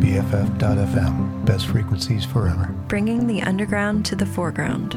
BFF.FM, best frequencies forever. Bringing the underground to the foreground.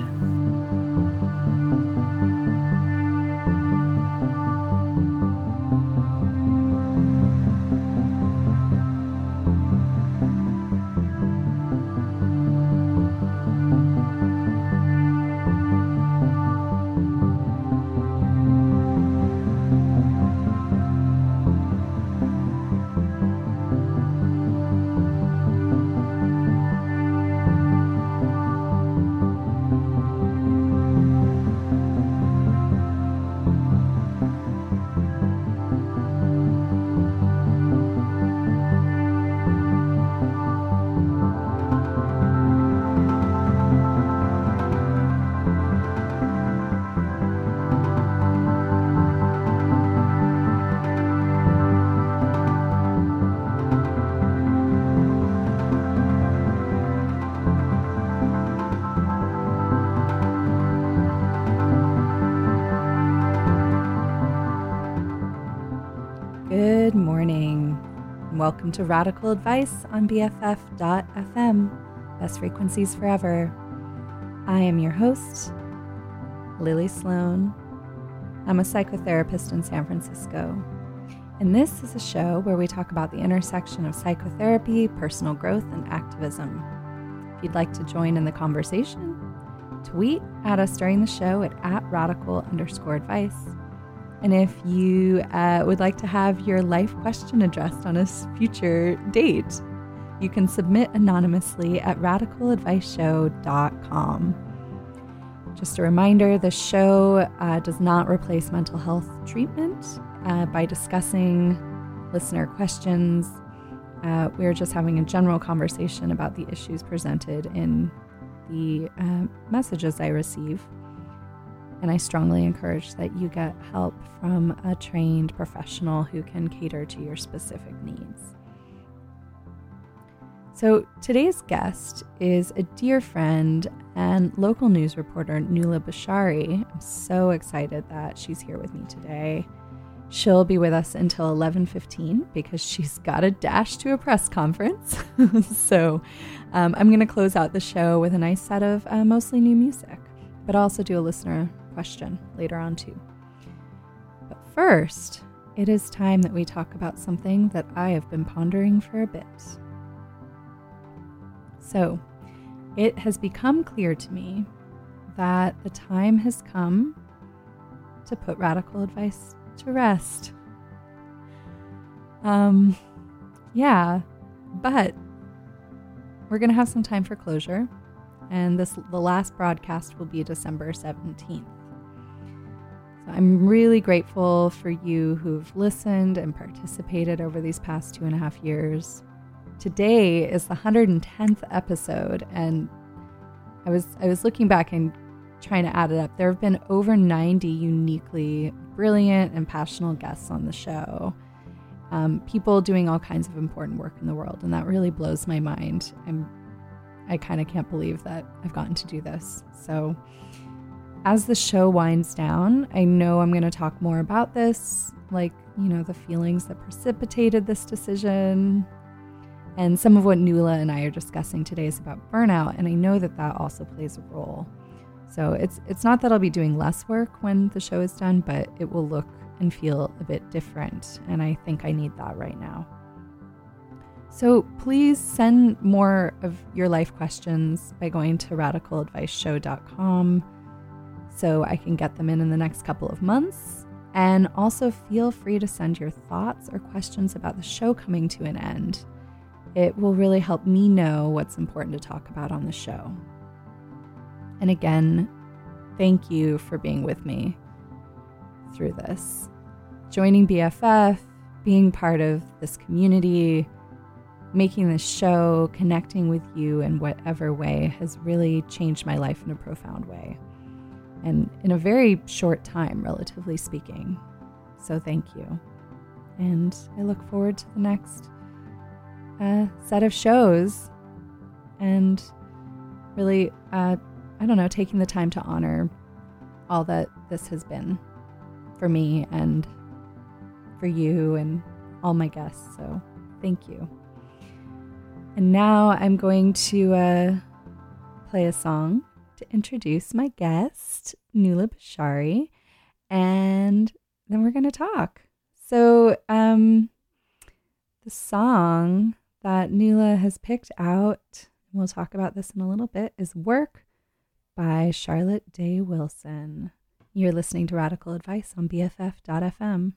Welcome to Radical Advice on BFF.FM, best frequencies forever. I am your host, Lily Sloan. I'm a psychotherapist in San Francisco. And this is a show where we talk about the intersection of psychotherapy, personal growth, and activism. If you'd like to join in the conversation, tweet at us during the show at, at radical underscore advice. And if you uh, would like to have your life question addressed on a future date, you can submit anonymously at radicaladviceshow.com. Just a reminder the show uh, does not replace mental health treatment uh, by discussing listener questions. Uh, we're just having a general conversation about the issues presented in the uh, messages I receive. And I strongly encourage that you get help from a trained professional who can cater to your specific needs. So, today's guest is a dear friend and local news reporter, Nuala Bashari. I'm so excited that she's here with me today. She'll be with us until 11:15 because she's got a dash to a press conference. so, um, I'm going to close out the show with a nice set of uh, mostly new music, but also do a listener question later on, too. But first, it is time that we talk about something that I have been pondering for a bit. So, it has become clear to me that the time has come to put radical advice to rest. Um, yeah, but we're going to have some time for closure, and this the last broadcast will be December 17th. So I'm really grateful for you who've listened and participated over these past two and a half years. Today is the 110th episode, and I was I was looking back and trying to add it up. There have been over 90 uniquely brilliant and passionate guests on the show. Um, people doing all kinds of important work in the world, and that really blows my mind. I'm I kind of can't believe that I've gotten to do this. So as the show winds down, I know I'm going to talk more about this, like, you know, the feelings that precipitated this decision. And some of what Nuala and I are discussing today is about burnout, and I know that that also plays a role. So it's it's not that I'll be doing less work when the show is done, but it will look and feel a bit different, and I think I need that right now. So please send more of your life questions by going to radicaladviceshow.com so I can get them in in the next couple of months. And also feel free to send your thoughts or questions about the show coming to an end. It will really help me know what's important to talk about on the show. And again, thank you for being with me through this. Joining BFF, being part of this community, making this show, connecting with you in whatever way has really changed my life in a profound way and in a very short time, relatively speaking. So thank you. And I look forward to the next uh, set of shows and really, uh, I don't know, taking the time to honor all that this has been for me and for you and all my guests. So thank you. And now I'm going to uh, play a song to introduce my guest, Nuala Bashari, and then we're going to talk. So, um, the song that Nuala has picked out, and we'll talk about this in a little bit, is Work by Charlotte Day Wilson. You're listening to Radical Advice on BFF.fm.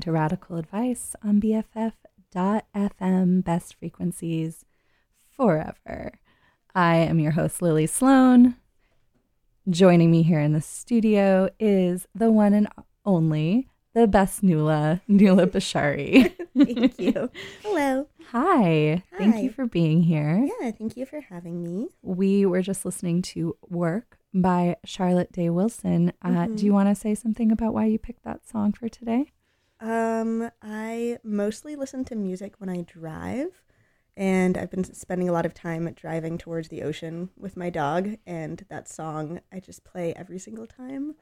listening to Radical Advice on BFF.fm, best frequencies forever. I am your host, Lily Sloan. Joining me here in the studio is the one and only, the best Nuala, Nuala Bashari. Thank you. Hello. Hi. Hi. Thank you for being here. Yeah, thank you for having me. We were just listening to Work by Charlotte Day Wilson. Uh, Mm-hmm. Do you want to say something about why you picked that song for today? Um, I mostly listen to music when I drive, and I've been spending a lot of time driving towards the ocean with my dog, and that song I just play every single time.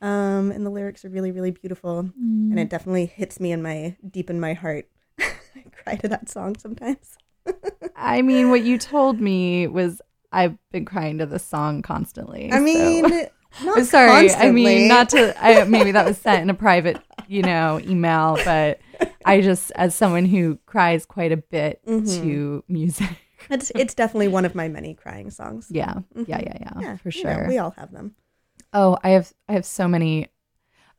Um, and the lyrics are really, really beautiful, and it definitely hits me in my deep in my heart. I cry to that song sometimes. I mean, what you told me was I've been crying to this song constantly. I so- mean, not I'm sorry. I mean, not to. I, maybe that was sent in a private, you know, email, but I just, as someone who cries quite a bit Mhm. to music. It's it's definitely one of my many crying songs. Yeah, yeah, Mhm. yeah, yeah, Yeah, for you know, sure. we all have them. oh, I have, I have so many.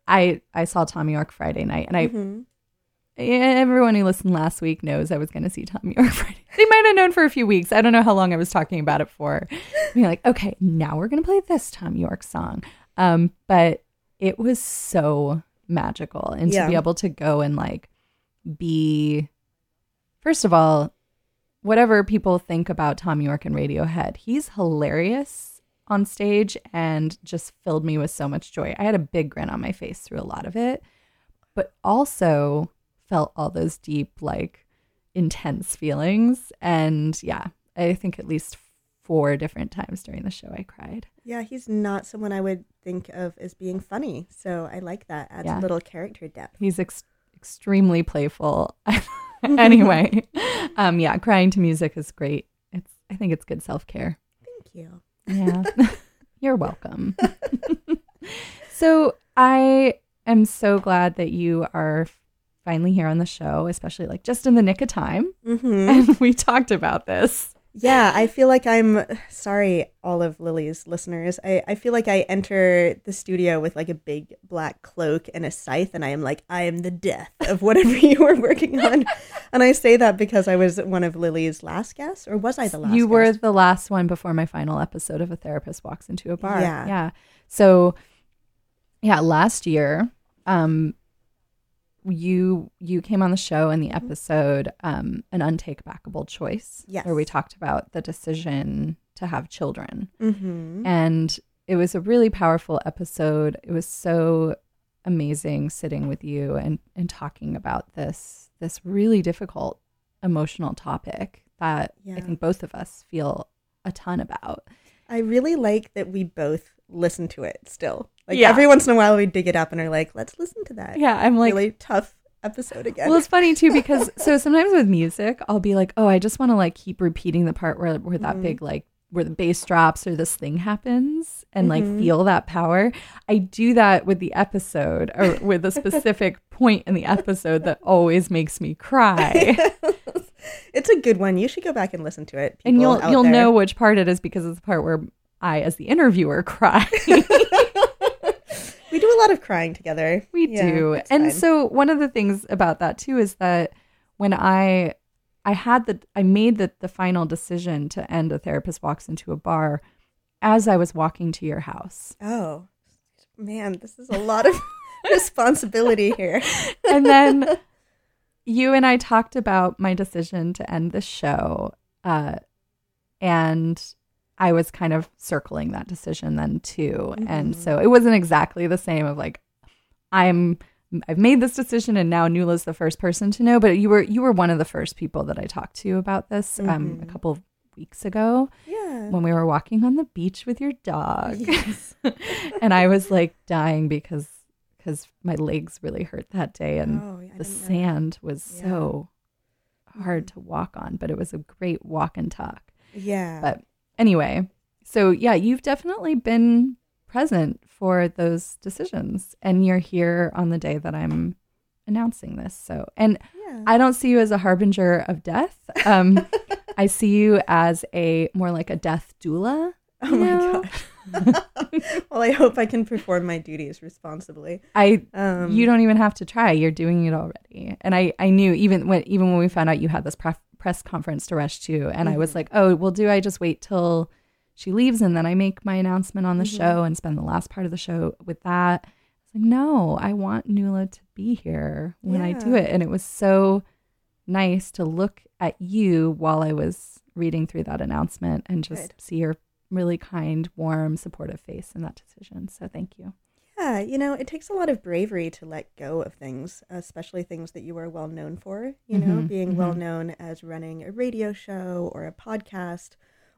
I I saw Tommy York Friday night, and I Mhm. Everyone who listened last week knows I was going to see Thom Yorke Friday. They might have known for a few weeks. I don't know how long I was talking about it for. Being like, okay, now we're going to play this Thom Yorke song. Um, but it was so magical, and Yeah. to be able to go and like be, first of all, whatever people think about Thom Yorke and Radiohead, he's hilarious on stage and just filled me with so much joy. I had a big grin on my face through a lot of it, but also felt all those deep, like intense feelings. And yeah, I think at least four different times during the show I cried. Yeah, he's not someone I would think of as being funny. So I like that. Adds Yeah. a little character depth. He's ex- extremely playful. anyway, um, yeah, crying to music is great. It's I think it's good self care. Thank you. Yeah. You're welcome. so I am so glad that you are finally here on the show, especially like just in the nick of time. hmm And we talked about this. Yeah, I feel like I'm sorry, all of Lily's listeners. I, I feel like I enter the studio with like a big black cloak and a scythe, and I am like, I am the death of whatever you were working on. And I say that because I was one of Lily's last guests, or was I the last? you were the last one before my final episode of A Therapist Walks into a Bar. Yeah. Yeah. So yeah, last year, um you you came on the show in the episode um an untake backable choice Yes. where we talked about the decision to have children. Mhm. and it was a really powerful episode. It was so amazing sitting with you and and talking about this this really difficult emotional topic that i think both of us feel a ton about. I really like that we both listen to it still. Like Yeah. every once in a while, we dig it up and are like, let's listen to that. yeah i'm like really tough episode again. well it's funny too because so sometimes with music i'll be like oh i just want to like keep repeating the part where where that Mhm. big like where the bass drops or this thing happens and Mhm. like feel that power i do that with the episode or with a specific point in the episode that always makes me cry it's a good one. You should go back and listen to it. and you'll you'll there. know which part it is because it's the part where i as the interviewer cry we do a lot of crying together. We Yeah, do. And fine. so one of the things about that too is that when I I had the I made the the final decision to end a therapist walks into a bar as I was walking to your house. oh man, this is a lot of responsibility here. And then you and I talked about my decision to end the show uh and I was kind of circling that decision then too. And Mhm. so it wasn't exactly the same of like I'm I've made this decision and now Nuala's the first person to know, but you were you were one of the first people that I talked to about this um a Mhm. couple of weeks ago Yeah. when we were walking on the beach with your dog. Yes. and I was like dying because cuz my legs really hurt that day and oh, the didn't know. sand was Yeah. Mm-hmm. so hard to walk on, but it was a great walk and talk. Yeah. But anyway, so yeah, you've definitely been present for those decisions and you're here on the day that I'm announcing this. So, and yeah. I don't see you as a harbinger of death. Um, I see you as a more like a death doula. oh you my know? god. well, I hope I can perform my duties responsibly. I Um, you don't even have to try. You're doing it already. And I, I knew even when even when we found out you had this pref- press conference to rush to, and I was Mhm. like, oh, well, do I just wait till she leaves and then I make my announcement on the Mhm. show and spend the last part of the show with that? It's like, no, I want Nuala to be here when I do it, and it was so nice to look at you while I was reading through that announcement and just Good. see your really kind, warm, supportive face in that decision. So thank you. Yeah, you know, it takes a lot of bravery to let go of things, especially things that you are well known for. You know, Mhm, being mhm. well known as running a radio show or a podcast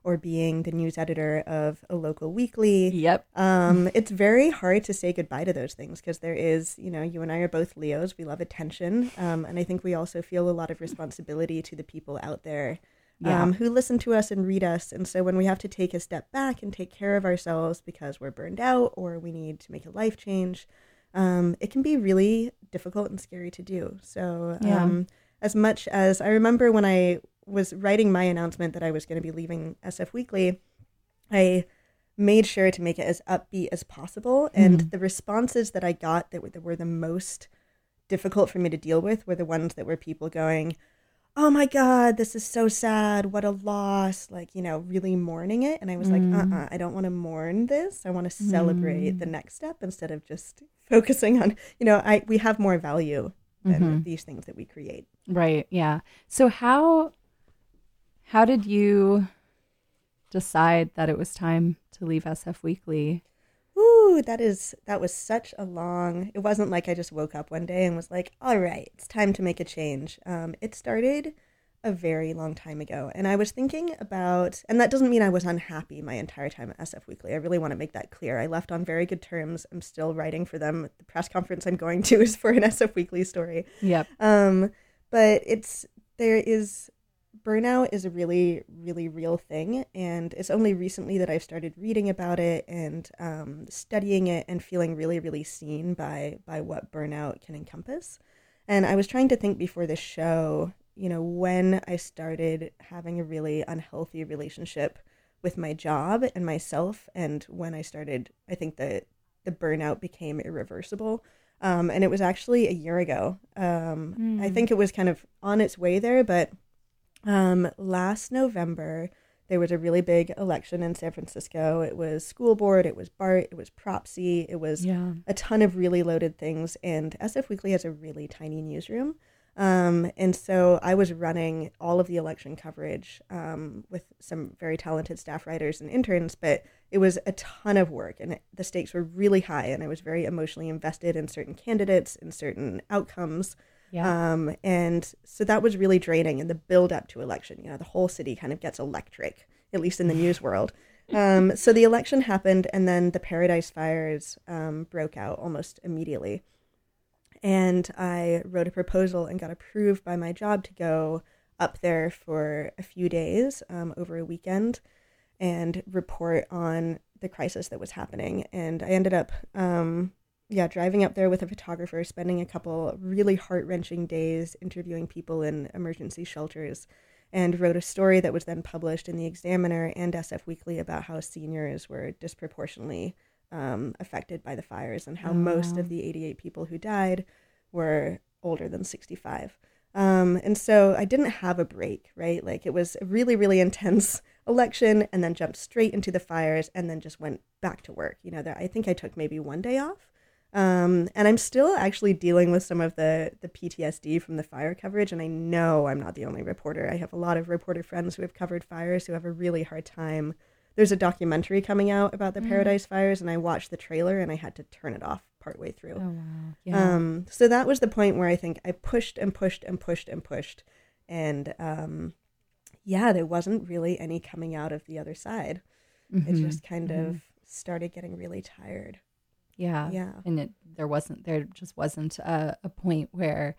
or being the news editor of a local weekly. Yep. Um, it's very hard to say goodbye to those things because there is, you know, you and I are both Leos. We love attention. Um, and I think we also feel a lot of responsibility to the people out there Yeah. um, who listen to us and read us. And so when we have to take a step back and take care of ourselves because we're burned out or we need to make a life change, um, it can be really difficult and scary to do. So, Yeah. um, as much as I remember when I was writing my announcement that I was going to be leaving SF Weekly, I made sure to make it as upbeat as possible. And Mhm. the responses that I got that were, that were the most difficult for me to deal with were the ones that were people going, Oh my God, this is so sad. What a loss. Like, you know, really mourning it. And I was like, Mm. uh uh I don't want to mourn this. I want to celebrate Mm. the next step instead of just focusing on, you know, I we have more value than Mhm. these things that we create. Right. Yeah. So how how did you decide that it was time to leave SF Weekly? That is that was such a long. It wasn't like I just woke up one day and was like, "All right, it's time to make a change." Um, it started a very long time ago, and I was thinking about, and that doesn't mean I was unhappy my entire time at SF Weekly. I really want to make that clear. I left on very good terms. I'm still writing for them. The press conference I'm going to is for an SF Weekly story. Yep. Um, but it's there is burnout is a really really real thing, and it's only recently that I've started reading about it and um, studying it and feeling really really seen by by what burnout can encompass. And I was trying to think before this show, you know, when I started having a really unhealthy relationship with my job and myself, and when I started, I think that the burnout became irreversible. Um, and it was actually a year ago. Um, I Mm. think it was kind of on its way there, but um, last November there was a really big election in San Francisco. It was school board, it was BART, it was Prop C, it was Yeah. a ton of really loaded things. And SF Weekly has a really tiny newsroom. Um, and so I was running all of the election coverage um, with some very talented staff writers and interns, but it was a ton of work and it, the stakes were really high. And I was very emotionally invested in certain candidates and certain outcomes. Yeah. Um, and so that was really draining. And the build up to election, you know, the whole city kind of gets electric, at least in the news world. Um, so the election happened, and then the Paradise Fires um, broke out almost immediately. And I wrote a proposal and got approved by my job to go up there for a few days um, over a weekend and report on the crisis that was happening. And I ended up, um, yeah, driving up there with a photographer, spending a couple really heart wrenching days interviewing people in emergency shelters, and wrote a story that was then published in the Examiner and SF Weekly about how seniors were disproportionately um, affected by the fires and how Oh, most of the 88 people who died were older than 65. Um, and so I didn't have a break, right? Like it was a really, really intense election and then jumped straight into the fires and then just went back to work. You know, there, I think I took maybe one day off. Um, and I'm still actually dealing with some of the, the PTSD from the fire coverage. And I know I'm not the only reporter. I have a lot of reporter friends who have covered fires who have a really hard time. There's a documentary coming out about the Mm. Paradise Fires, and I watched the trailer and I had to turn it off partway through. Oh wow. Yeah. Um, so that was the point where I think I pushed and pushed and pushed and pushed, and um, yeah, there wasn't really any coming out of the other side. It Mhm. just kind Mhm. of started getting really tired. Yeah. Yeah. And it there wasn't there just wasn't a, a point where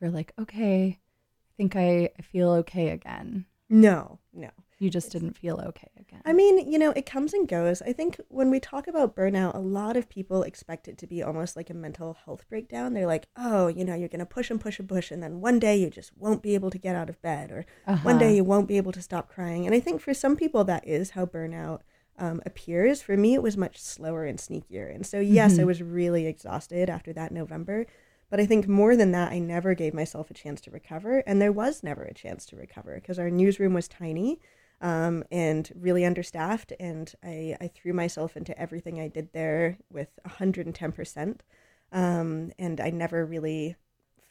you're like, okay, I think I, I feel okay again. No, no. You just didn't feel okay again. I mean, you know, it comes and goes. I think when we talk about burnout, a lot of people expect it to be almost like a mental health breakdown. They're like, oh, you know, you're going to push and push and push, and then one day you just won't be able to get out of bed, or one Uh-huh. day you won't be able to stop crying. And I think for some people, that is how burnout um, appears. For me, it was much slower and sneakier. And so, yes, I Mhm. was really exhausted after that November. But I think more than that, I never gave myself a chance to recover. And there was never a chance to recover because our newsroom was tiny um, and really understaffed. And I, I threw myself into everything I did there with 110%. Um, and I never really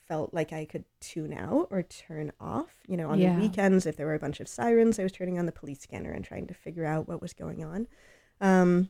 felt like I could tune out or turn off. You know, on Yeah. the weekends, if there were a bunch of sirens, I was turning on the police scanner and trying to figure out what was going on. Um,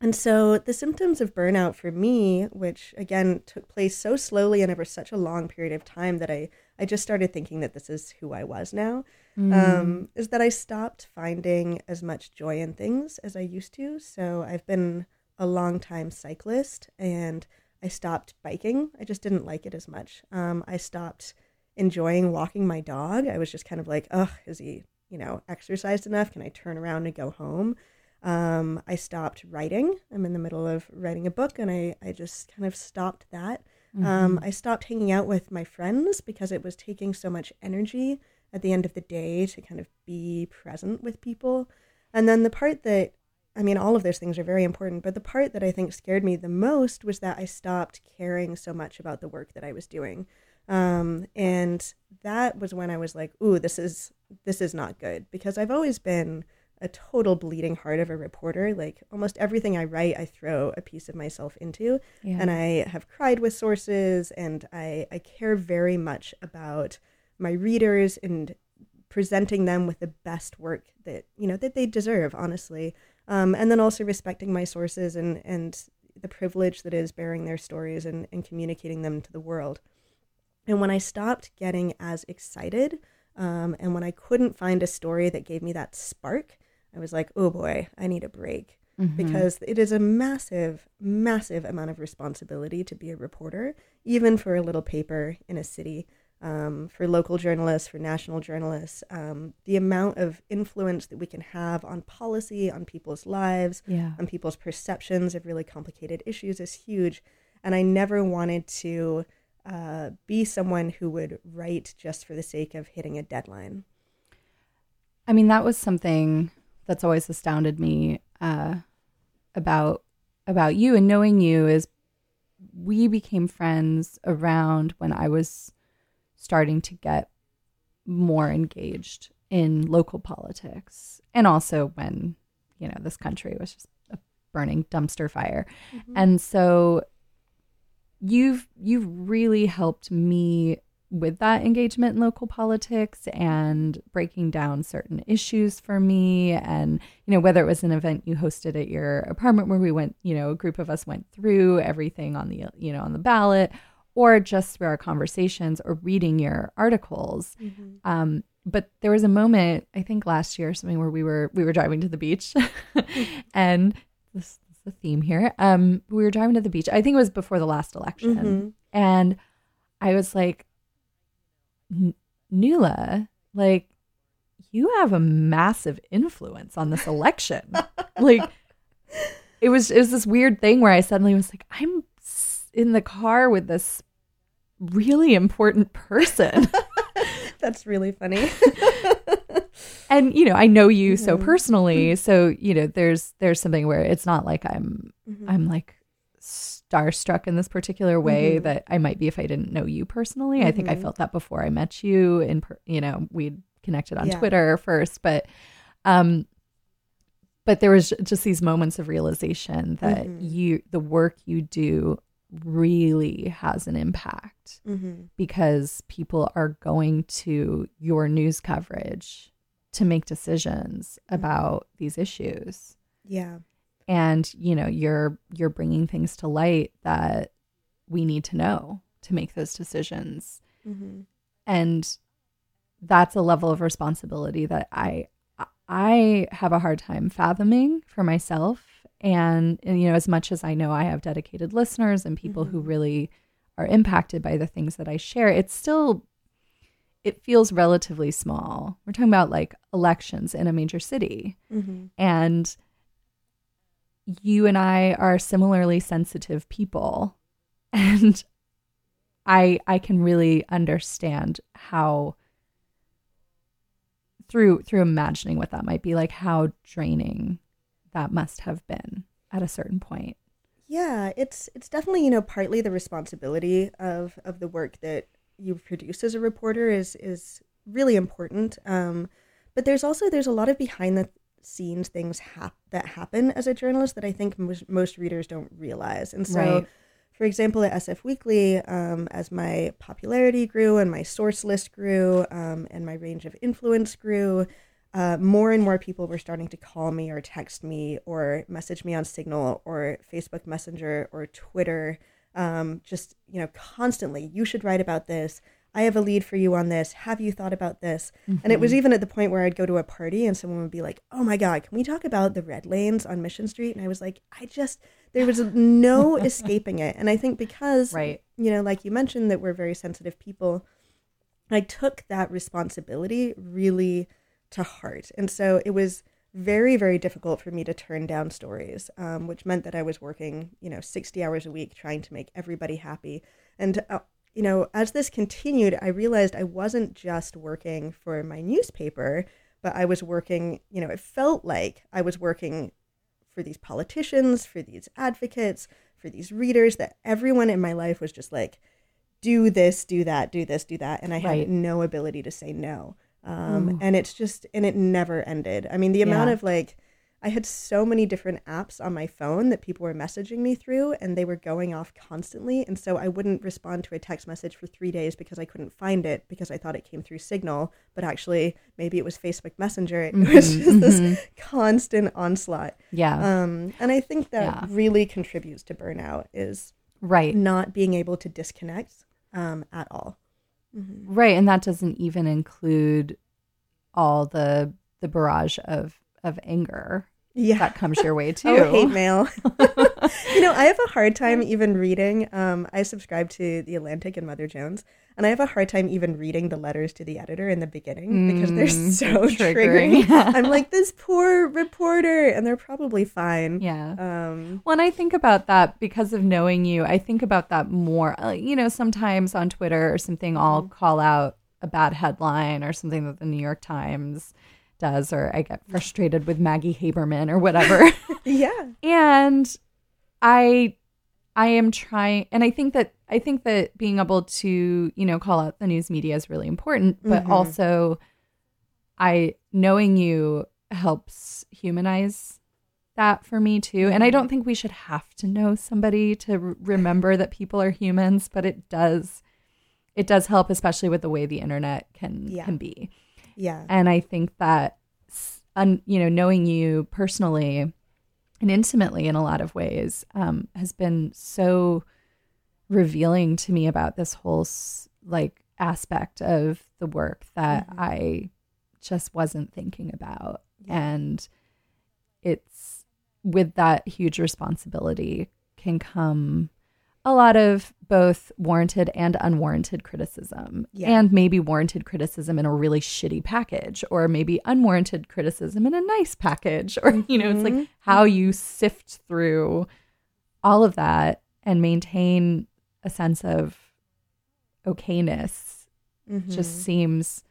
and so the symptoms of burnout for me, which again took place so slowly and over such a long period of time that I, I just started thinking that this is who I was now, Mm. um, is that I stopped finding as much joy in things as I used to. So I've been a long time cyclist and I stopped biking. I just didn't like it as much. Um, I stopped enjoying walking my dog. I was just kind of like, ugh, is he, you know, exercised enough? Can I turn around and go home? Um, I stopped writing. I'm in the middle of writing a book, and I, I just kind of stopped that. Um, I stopped hanging out with my friends because it was taking so much energy at the end of the day to kind of be present with people. And then the part that, I mean, all of those things are very important, but the part that I think scared me the most was that I stopped caring so much about the work that I was doing. Um, and that was when I was like, ooh, this is this is not good because I've always been a total bleeding heart of a reporter. Like almost everything I write, I throw a piece of myself into. Yeah. And I have cried with sources and I, I care very much about my readers and presenting them with the best work that, you know, that they deserve, honestly. Um, and then also respecting my sources and, and the privilege that is bearing their stories and, and communicating them to the world. And when I stopped getting as excited, um, and when I couldn't find a story that gave me that spark, I was like, oh boy, I need a break. Mm-hmm. Because it is a massive, massive amount of responsibility to be a reporter, even for a little paper in a city, um, for local journalists, for national journalists. Um, the amount of influence that we can have on policy, on people's lives, yeah. on people's perceptions of really complicated issues is huge. And I never wanted to uh, be someone who would write just for the sake of hitting a deadline. I mean, that was something that's always astounded me uh, about about you and knowing you is we became friends around when I was starting to get more engaged in local politics. And also when you know this country was just a burning dumpster fire. Mm-hmm. And so you've you've really helped me with that engagement in local politics and breaking down certain issues for me. And you know whether it was an event you hosted at your apartment where we went you know a group of us went through everything on the you know on the ballot or just through our conversations or reading your articles. Um, but there was a moment i think last year or something where we were we were driving to the beach. And this is the theme here. Um we were driving to the beach. I think it was before the last election. Mhm. and i was like Nuala, like you have a massive influence on this election. like it was it was this weird thing where I suddenly was like I'm in the car with this really important person. That's really funny. and you know, I know you so Mhm. personally, so you know, there's there's something where it's not like I'm Mhm. I'm like starstruck in this particular way Mhm. that I might be if I didn't know you personally. I think I Mhm. felt that before I met you in per- you know, we'd connected on Yeah. Twitter first, but um but there was just these moments of realization that Mhm. you the work you do really has an impact Mhm. because people are going to your news coverage to make decisions Mm-hmm. about these issues Yeah. and you know you're you're bringing things to light that we need to know to make those decisions hmm and that's a level of responsibility that i i have a hard time fathoming for myself and, and you know as much as i know i have dedicated listeners and people who Mhm. really are impacted by the things that i share it's still it feels relatively small. We're talking about like elections in a major city. Hmm and you and I are similarly sensitive people. And I I can really understand how through through imagining what that might be like how draining that must have been at a certain point. Yeah, it's it's definitely you know partly the responsibility of of the work that you produce as a reporter is is really important. Um, but there's also there's a lot of behind the scenes things hap- that happen as a journalist that I think most, most readers don't realize. And so, Right. for example, at SF Weekly, um, as my popularity grew and my source list grew um, and my range of influence grew, uh, more and more people were starting to call me or text me or message me on Signal or Facebook Messenger or Twitter. Um, just you know, constantly. You should write about this. I have a lead for you on this. Have you thought about this? And it was even at the point where I'd go to a party and someone would be like, "Oh my god, can we talk about the red lanes on Mission Street?" And I was like, "I just there was no escaping it." And I think because Right. you know, like you mentioned that we're very sensitive people, I took that responsibility really to heart. And so it was very, very difficult for me to turn down stories, um, which meant that I was working, you know, 60 hours a week trying to make everybody happy. And, uh, you know, as this continued, I realized I wasn't just working for my newspaper, but I was working, you know, it felt like I was working for these politicians, for these advocates, for these readers, that everyone in my life was just like, do this, do that, do this, do that. And I Right. had no ability to say no. Um, and it's just, and it never ended. I mean, the amount Yeah. of like, I had so many different apps on my phone that people were messaging me through, and they were going off constantly. And so I wouldn't respond to a text message for three days because I couldn't find it because I thought it came through Signal, but actually maybe it was Facebook Messenger. It was Mhm, just this mhm. constant onslaught. Yeah. Um, and I think that Yeah. really contributes to burnout is right. not being able to disconnect um, at all. Mhm. Right. And that doesn't even include all the the barrage of of anger Yeah. that comes your way too. Oh, hate mail. you know, I have a hard time even reading. Um, I subscribe to The Atlantic and Mother Jones, and I have a hard time even reading the letters to the editor in the beginning because they're Mm, so triggering. triggering. I'm like, this poor reporter, and they're probably fine. yeah. Um, When I think about that, because of knowing you, I think about that more. Uh, you know, sometimes on Twitter or something, I'll Mm-hmm. call out a bad headline or something that the New York Times does, or I get frustrated with Maggie Haberman or whatever. yeah. and I, I am trying, and I think that I think that being able to, you know, call out the news media is really important, but Mhm. also, I knowing you helps humanize that for me too. And I don't think we should have to know somebody to r- remember that people are humans, but it does it does help especially with the way the internet can Yeah. can be. Yeah. And I think that un, you know, knowing you personally and intimately in a lot of ways um, has been so revealing to me about this whole like aspect of the work that Mhm. I just wasn't thinking about. Yeah. And it's with that huge responsibility can come a lot of both warranted and unwarranted criticism Yeah. and maybe warranted criticism in a really shitty package or maybe unwarranted criticism in a nice package or you know it's like Mhm. how you sift through all of that and maintain a sense of okayness just Mhm. seems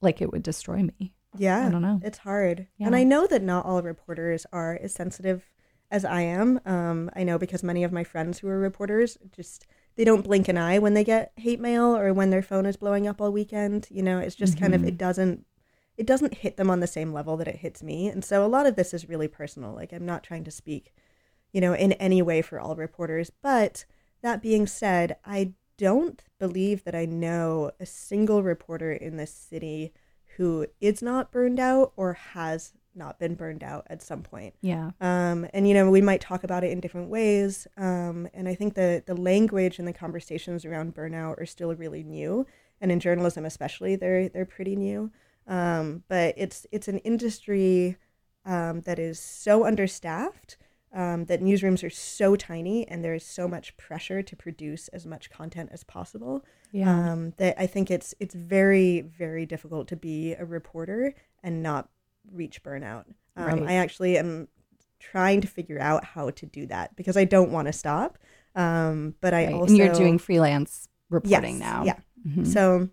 like it would destroy me yeah. I don't know. It's hard. Yeah. And I know that not all reporters are as sensitive as I am. Um, I know because many of my friends who are reporters just they don't blink an eye when they get hate mail or when their phone is blowing up all weekend. You know, it's just kind of Mhm. it doesn't it doesn't hit them on the same level that it hits me. And so a lot of this is really personal. Like I'm not trying to speak, you know, in any way for all reporters. But that being said, I don't believe that I know a single reporter in this city who is not burned out or has not been burned out at some point. yeah Um, and you know, we might talk about it in different ways. Um, and I think the the language and the conversations around burnout are still really new, and in journalism especially, they're they're pretty new. Um, but it's it's an industry um, that is so understaffed. Um, that newsrooms are so tiny and there is so much pressure to produce as much content as possible yeah um, that I think it's it's very very difficult to be a reporter and not reach burnout. Um, Right. I actually am trying to figure out how to do that because I don't want to stop. Um, but I Right. also and you're doing freelance reporting Yes, now Yeah. Mhm. So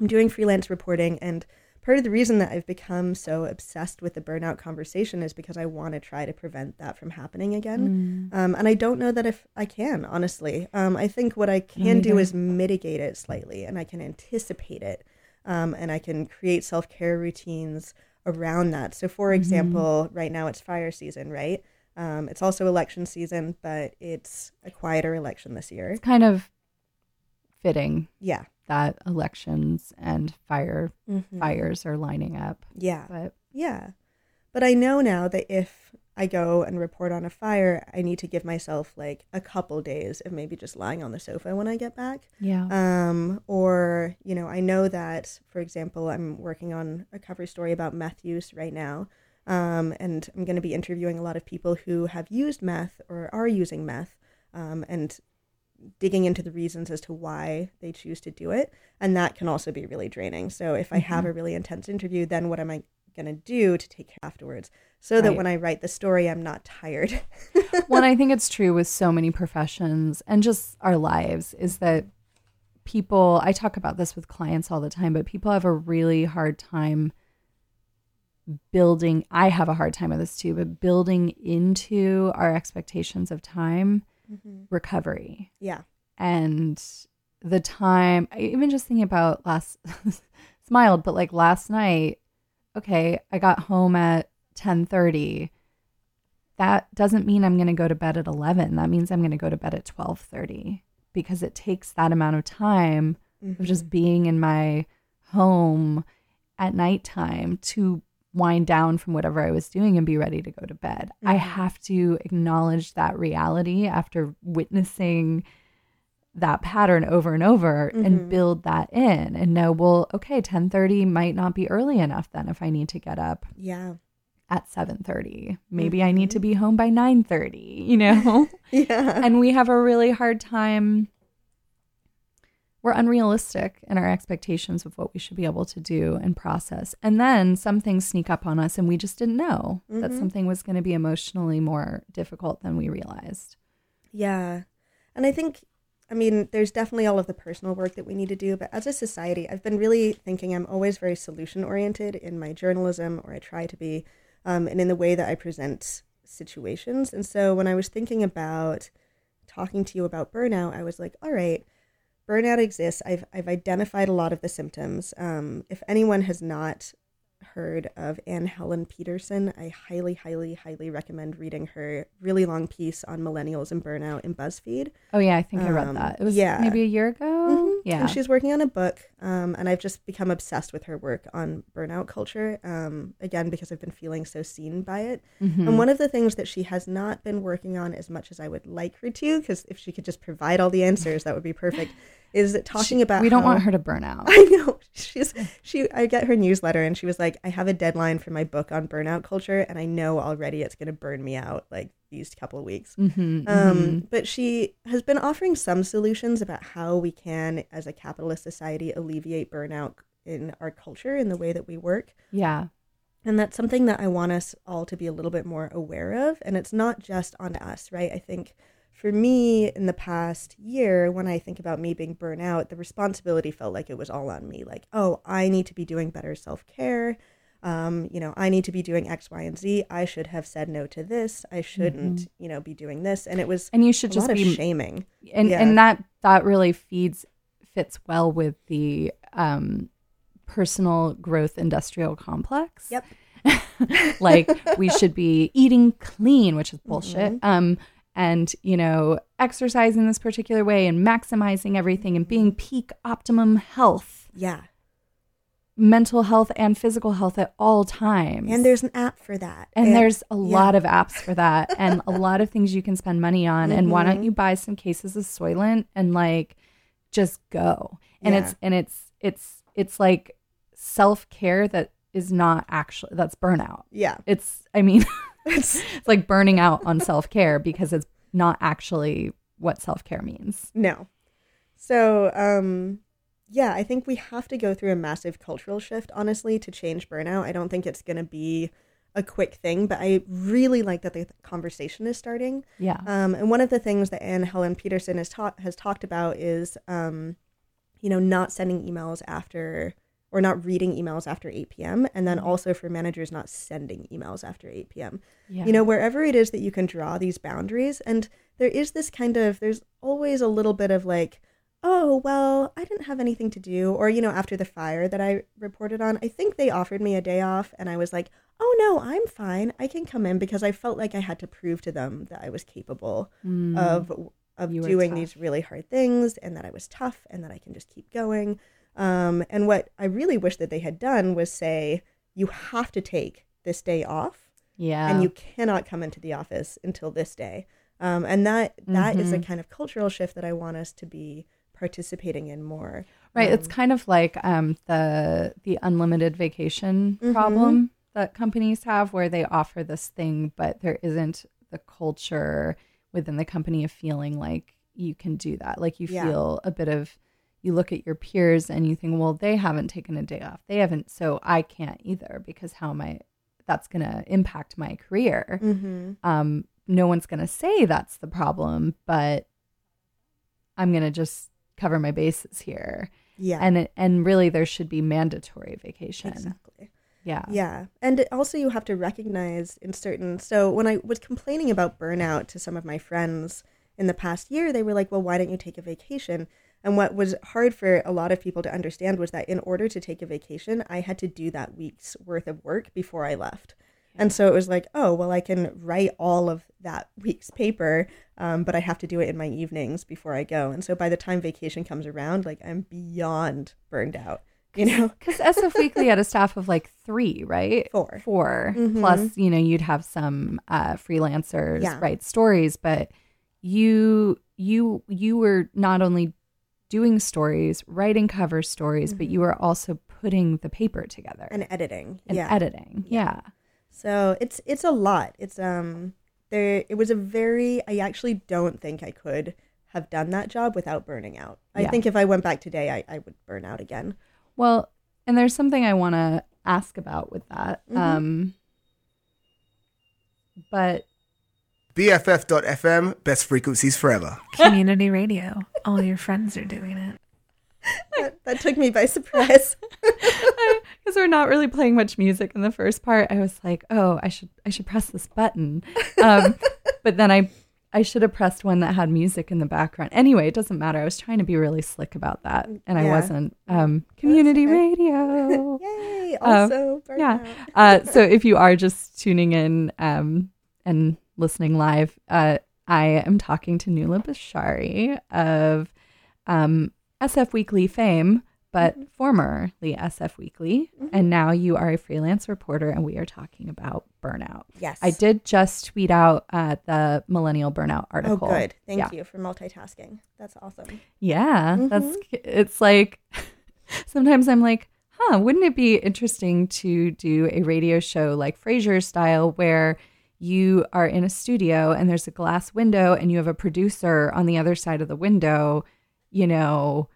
I'm doing freelance reporting, and part of the reason that I've become so obsessed with the burnout conversation is because I want to try to prevent that from happening again. Mm. Um, and I don't know that if I can, honestly. Um, I think what I can do is mitigate it slightly, and I can anticipate it, um, and I can create self care routines around that. So, for example, right now it's fire season, right? Um, it's also election season, but it's a quieter election this year. it's kind of fitting Yeah. that elections and fire Mhm. fires are lining up Yeah. but Yeah. But I know now that if I go and report on a fire, I need to give myself like a couple days of maybe just lying on the sofa when I get back. yeah Um, or, you know, I know that, for example, I'm working on a cover story about meth use right now. Um, and I'm going to be interviewing a lot of people who have used meth or are using meth um, and digging into the reasons as to why they choose to do it. And that can also be really draining. So if I have a really intense interview, then what am I going to do to take care afterwards so that Right. when I write the story, I'm not tired. well, I think it's true with so many professions and just our lives is that people, I talk about this with clients all the time, but people have a really hard time building. I have a hard time with this too, but building into our expectations of time mm-hmm. recovery yeah. and the time I- even just thinking about last smiled but like last night okay i got home at 10:30 that doesn't mean i'm going to go to bed at 11 that means i'm going to go to bed at 12:30 because it takes that amount of time of just mm-hmm. being in my home at nighttime to wind down from whatever I was doing and be ready to go to bed. I mm-hmm. have to acknowledge that reality after witnessing that pattern over and over and mm-hmm. build that in and know well okay 10:30 might not be early enough then if I need to get up. Yeah. At 7:30 maybe I need to mm-hmm. be home by 9:30 you know? Yeah. and we have a really hard time we're unrealistic in our expectations of what we should be able to do and process. And then some things sneak up on us and we just didn't know that mm-hmm. something was going to be emotionally more difficult than we realized. Yeah. And I think, I mean, there's definitely all of the personal work that we need to do, but as a society, I've been really thinking I'm always very solution oriented in my journalism, or I try to be, um, and in the way that I present situations. And so when I was thinking about talking to you about burnout, I was like, all right, burnout exists. I've, I've identified a lot of the symptoms. Um, if anyone has not heard of Anne Helen Petersen, I highly, highly, highly recommend reading her really long piece on millennials and burnout in BuzzFeed. oh yeah i think i read Um, that it was yeah. maybe a year ago Mhm. yeah And she's working on a book, um, and I've just become obsessed with her work on burnout culture. Um, again, because I've been feeling so seen by it. Mm-hmm. And one of the things that she has not been working on as much as I would like her to, because if she could just provide all the answers, that would be perfect. Is talking about we don't how- want her to burn out I know she's she. I get her newsletter, and she was like, "I have a deadline for my book on burnout culture, and I know already it's going to burn me out like these couple of weeks." Mhm, Um, mhm. But she has been offering some solutions about how we can, as a capitalist society, alleviate burnout in our culture in the way that we work. yeah And that's something that I want us all to be a little bit more aware of. And it's not just on us, right? I think for me in the past year, when I think about me being burnt out, the responsibility felt like it was all on me. Like, oh, I need to be doing better self care. Um, you know, I need to be doing X, Y, and Z. I should have said no to this. I shouldn't, you know, be doing this. And it was and you should a just be shaming. and Yeah. and that that really feeds fits well with the um personal growth industrial complex Yep. like we should be eating clean which is bullshit Mm-hmm. um and you know exercising this particular way and maximizing everything and being peak optimum health Yeah. mental health and physical health at all times And there's an app for that. and there's a yeah. lot of apps for that and a lot of things you can spend money on. And why Mm-hmm. don't you buy some cases of Soylent and like just go? And Yeah. it's and it's it's it's like self care that is not actually that's burnout. Yeah. It's I mean it's it's like burning out on self care because it's not actually what self care means. No. So, um, yeah, I think we have to go through a massive cultural shift, honestly, to change burnout. I don't think it's going to be a quick thing, but I really like that the conversation is starting. Yeah. Um, and one of the things that Anne Helen Petersen has, ta- has talked about is, um, you know, not sending emails after or not reading emails after 8 p.m. And then also for managers not sending emails after 8 p.m. yeah. You know, wherever it is that you can draw these boundaries. And there is this kind of, there's always a little bit of like, oh, well, I didn't have anything to do. Or, you know, after the fire that I reported on, I think they offered me a day off. And I was like, oh, no, I'm fine. I can come in because I felt like I had to prove to them that I was capable of, of Mm. You doing these really hard things and that I was tough and that I can just keep going. Um, and what I really wish that they had done was say, you have to take this day off yeah. and you cannot come into the office until this day. Um, and that that is Mm-hmm. a kind of cultural shift that I want us to be participating in more. Right. Um, it's kind of like um, the the unlimited vacation Mm-hmm. problem that companies have, where they offer this thing, but there isn't the culture within the company of feeling like you can do that. Like you Yeah. feel a bit of you look at your peers and you think, well, they haven't taken a day off. They haven't, so I can't either because how am I? That's going to impact my career. Mm-hmm. Um, no one's going to say that's the problem, but I'm going to just cover my bases here. Yeah. And it, and really, there should be mandatory vacation. exactly. Yeah. Yeah. And also, you have to recognize in certain. So, when I was complaining about burnout to some of my friends in the past year, they were like, well, why don't you take a vacation? And what was hard for a lot of people to understand was that in order to take a vacation, I had to do that week's worth of work before I left. And so it was like, oh, well, I can write all of that week's paper, um, but I have to do it in my evenings before I go. And so by the time vacation comes around, like I'm beyond burned out, you know? Because SF Weekly had a staff of like three, right? 4 Four. Mhm. Plus, you know, you'd have some uh, freelancers Yeah. write stories, but you you you were not only doing stories, writing cover stories, but you are also putting the paper together And editing. and yeah. editing. Yeah. So it's it's a lot. It's um there it was a very I actually don't think I could have done that job without burning out. I Yeah. think if I went back today I, I would burn out again. Well, and there's something I want to ask about with that. Mhm. Um, but BFF.FM, best frequencies forever. Community radio. All your friends are doing it. That, that took me by surprise. because we're not really playing much music in the first part, I was like, oh, I should I should press this button. Um, but then I I should have pressed one that had music in the background. Anyway, it doesn't matter. I was trying to be really slick about that, and I wasn't. Um, community okay. radio. Yay! Um, Also burn yeah. uh, so if you are just tuning in um, and listening live, uh, I am talking to Nuala Bishari of um, SF Weekly fame, but Mm-hmm. formerly SF Weekly. And now you are a freelance reporter, and we are talking about burnout. Yes. I did just tweet out uh, the millennial burnout article. Oh article. good. Thank Yeah. you for multitasking. That's awesome. Yeah, that's Mm-hmm. it's like sometimes I'm like, huh, wouldn't it be interesting to do a radio show like Frasier style where you are in a studio and there's a glass window and you have a producer on the other side of the window, you know,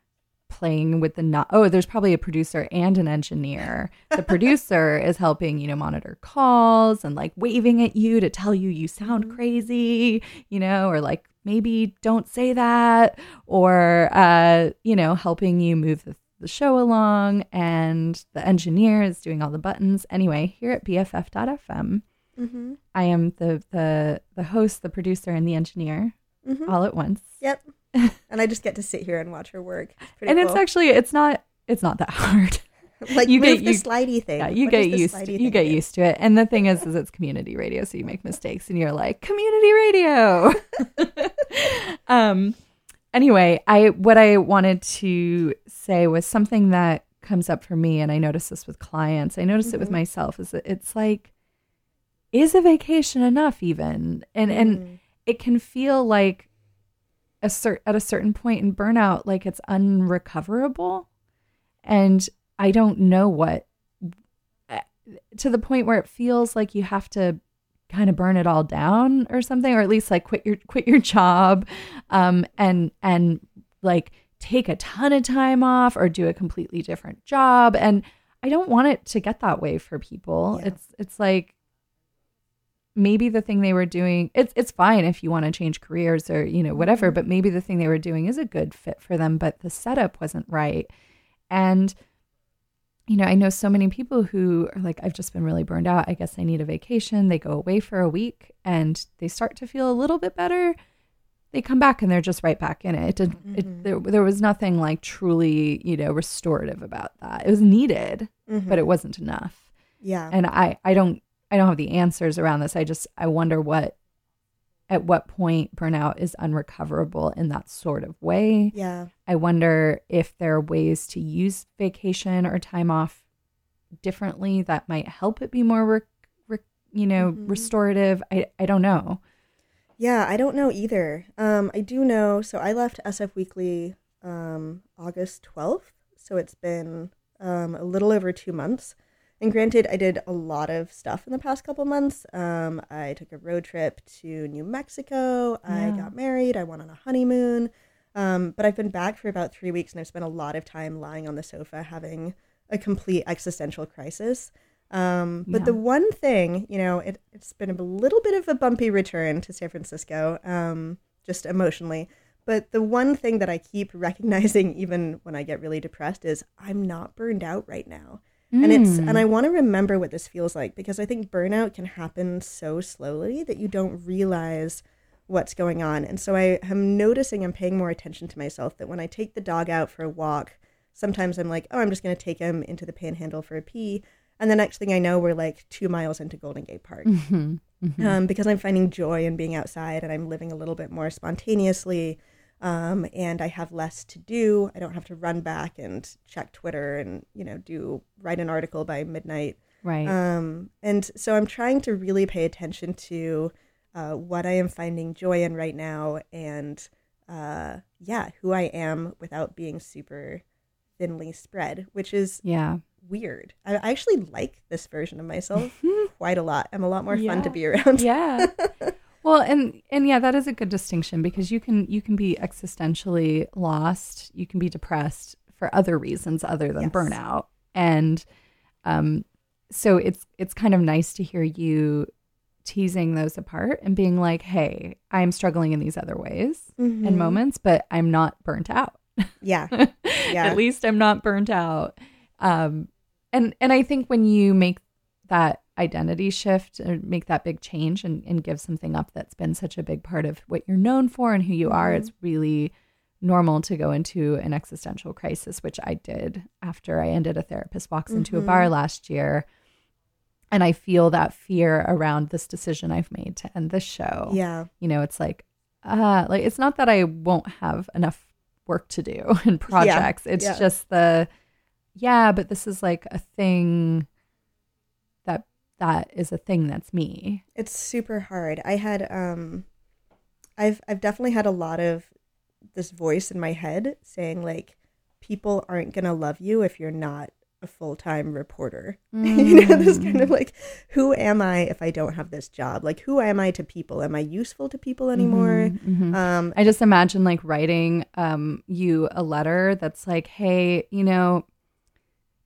playing with the not oh there's probably a producer and an engineer. The producer is helping you know monitor calls and like waving at you to tell you you sound crazy you know or like maybe don't say that or uh you know helping you move the, the show along. And the engineer is doing all the buttons. Anyway here at bff.fm Mm-hmm. i am the the the host the producer and the engineer Mhm. all at once Yep. and I just get to sit here and watch her work. It's and it's actually it's not it's not that hard like you move get the you- slidey thing. Yeah, you What get used slidey you get do? used to it. And the thing is is it's community radio, so you make mistakes and you're like, community radio. um anyway, I what I wanted to say was something that comes up for me and I notice this with clients. I notice it with Mhm. myself is that it's like is a vacation enough even? And and Mhm. it can feel like a cert at a certain point in burnout like it's unrecoverable and i don't know what uh, to the point where it feels like you have to kind of burn it all down or something or at least like quit your quit your job um and and like take a ton of time off or do a completely different job and i don't want it to get that way for people Yeah. it's it's like maybe the thing they were doing it's it's fine if you want to change careers or you know whatever but maybe the thing they were doing is a good fit for them but the setup wasn't right. And you know i know so many people who are like i've just been really burned out. I guess i need a vacation. They go away for a week and they start to feel a little bit better. They come back and they're just right back in it, it, did, it there, there was nothing like truly you know restorative about that. It was needed Mhm. but it wasn't enough. Yeah. and i i don't i don't have the answers around this i just i wonder what at what point burnout is unrecoverable in that sort of way yeah. i wonder if there are ways to use vacation or time off differently that might help it be more rec- rec- you know Mhm. restorative i i don't know Yeah, I don't know either. Um, I do know. So I left SF Weekly um, August 12th. So it's been um, a little over two months. And granted, I did a lot of stuff in the past couple months. Um, I took a road trip to New Mexico. I got married. I went on a honeymoon. Um, but I've been back for about three weeks and I've spent a lot of time lying on the sofa having a complete existential crisis. Um, but Yeah. the one thing, you know, it, it's been a little bit of a bumpy return to San Francisco, um, just emotionally. But the one thing that I keep recognizing, even when I get really depressed, is I'm not burned out right now. And it's and I want to remember what this feels like because I think burnout can happen so slowly that you don't realize what's going on. And so I am noticing I'm paying more attention to myself that when I take the dog out for a walk, sometimes I'm like, oh, I'm just going to take him into the panhandle for a pee. And the next thing I know, we're like two miles into Golden Gate Park Mhm. Mhm. um, because I'm finding joy in being outside and I'm living a little bit more spontaneously. Um, and I have less to do. I don't have to run back and check Twitter and you know do write an article by midnight. right. Um, and so I'm trying to really pay attention to uh, what I am finding joy in right now, and uh, yeah, who I am without being super thinly spread, which is yeah. weird. I I actually like this version of myself quite a lot. I'm a lot more fun to be around. yeah well and and yeah that is a good distinction because you can you can be existentially lost you can be depressed for other reasons other than Yes. burnout and um so it's it's kind of nice to hear you teasing those apart and being like hey i'm struggling in these other ways and Mhm. moments but i'm not burnt out Yeah. Yeah. at least i'm not burnt out um and and i think when you make that identity shift or make that big change and, and give something up that's been such a big part of what you're known for and who you are Mhm. it's really normal to go into an existential crisis which i did after i ended a therapist walks into a Mhm. bar last year and i feel that fear around this decision i've made to end this show Yeah. you know it's like uh like it's not that i won't have enough work to do and projects it's yeah. just the yeah but this is like a thing that is a thing that's me It's super hard. I had um I've I've definitely had a lot of this voice in my head saying like people aren't going to love you if you're not a full-time reporter. you know, this kind of like who am I if I don't have this job? Like who am I to people? Am I useful to people anymore? Mhm, mhm. Um i just imagine like writing um you a letter that's like hey you know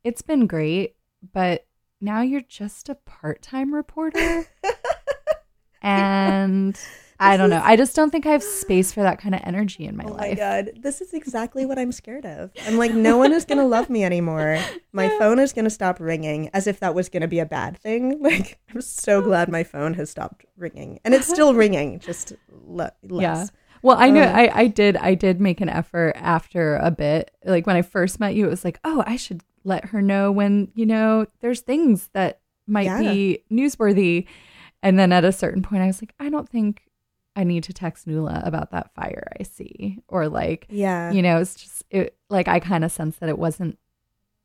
it's been great but now you're just a part-time reporter and I don't know. I just don't think I have space for that kind of energy in my life. Oh my god, this is exactly what I'm scared of. I'm like, no one is gonna love me anymore. My phone is gonna stop ringing, as if that was gonna be a bad thing. Like, I'm so glad my phone has stopped ringing, and it's still ringing, just le- less. Yeah. Well, I know Uh. I, I did I did make an effort after a bit. Like when I first met you, it was like, oh, I should let her know when, you know, there's things that might Yeah. be newsworthy. And then at a certain point I was like, I don't think I need to text Nuala about that fire I see. Or like, Yeah. you know, it's just it like I kind of sense that it wasn't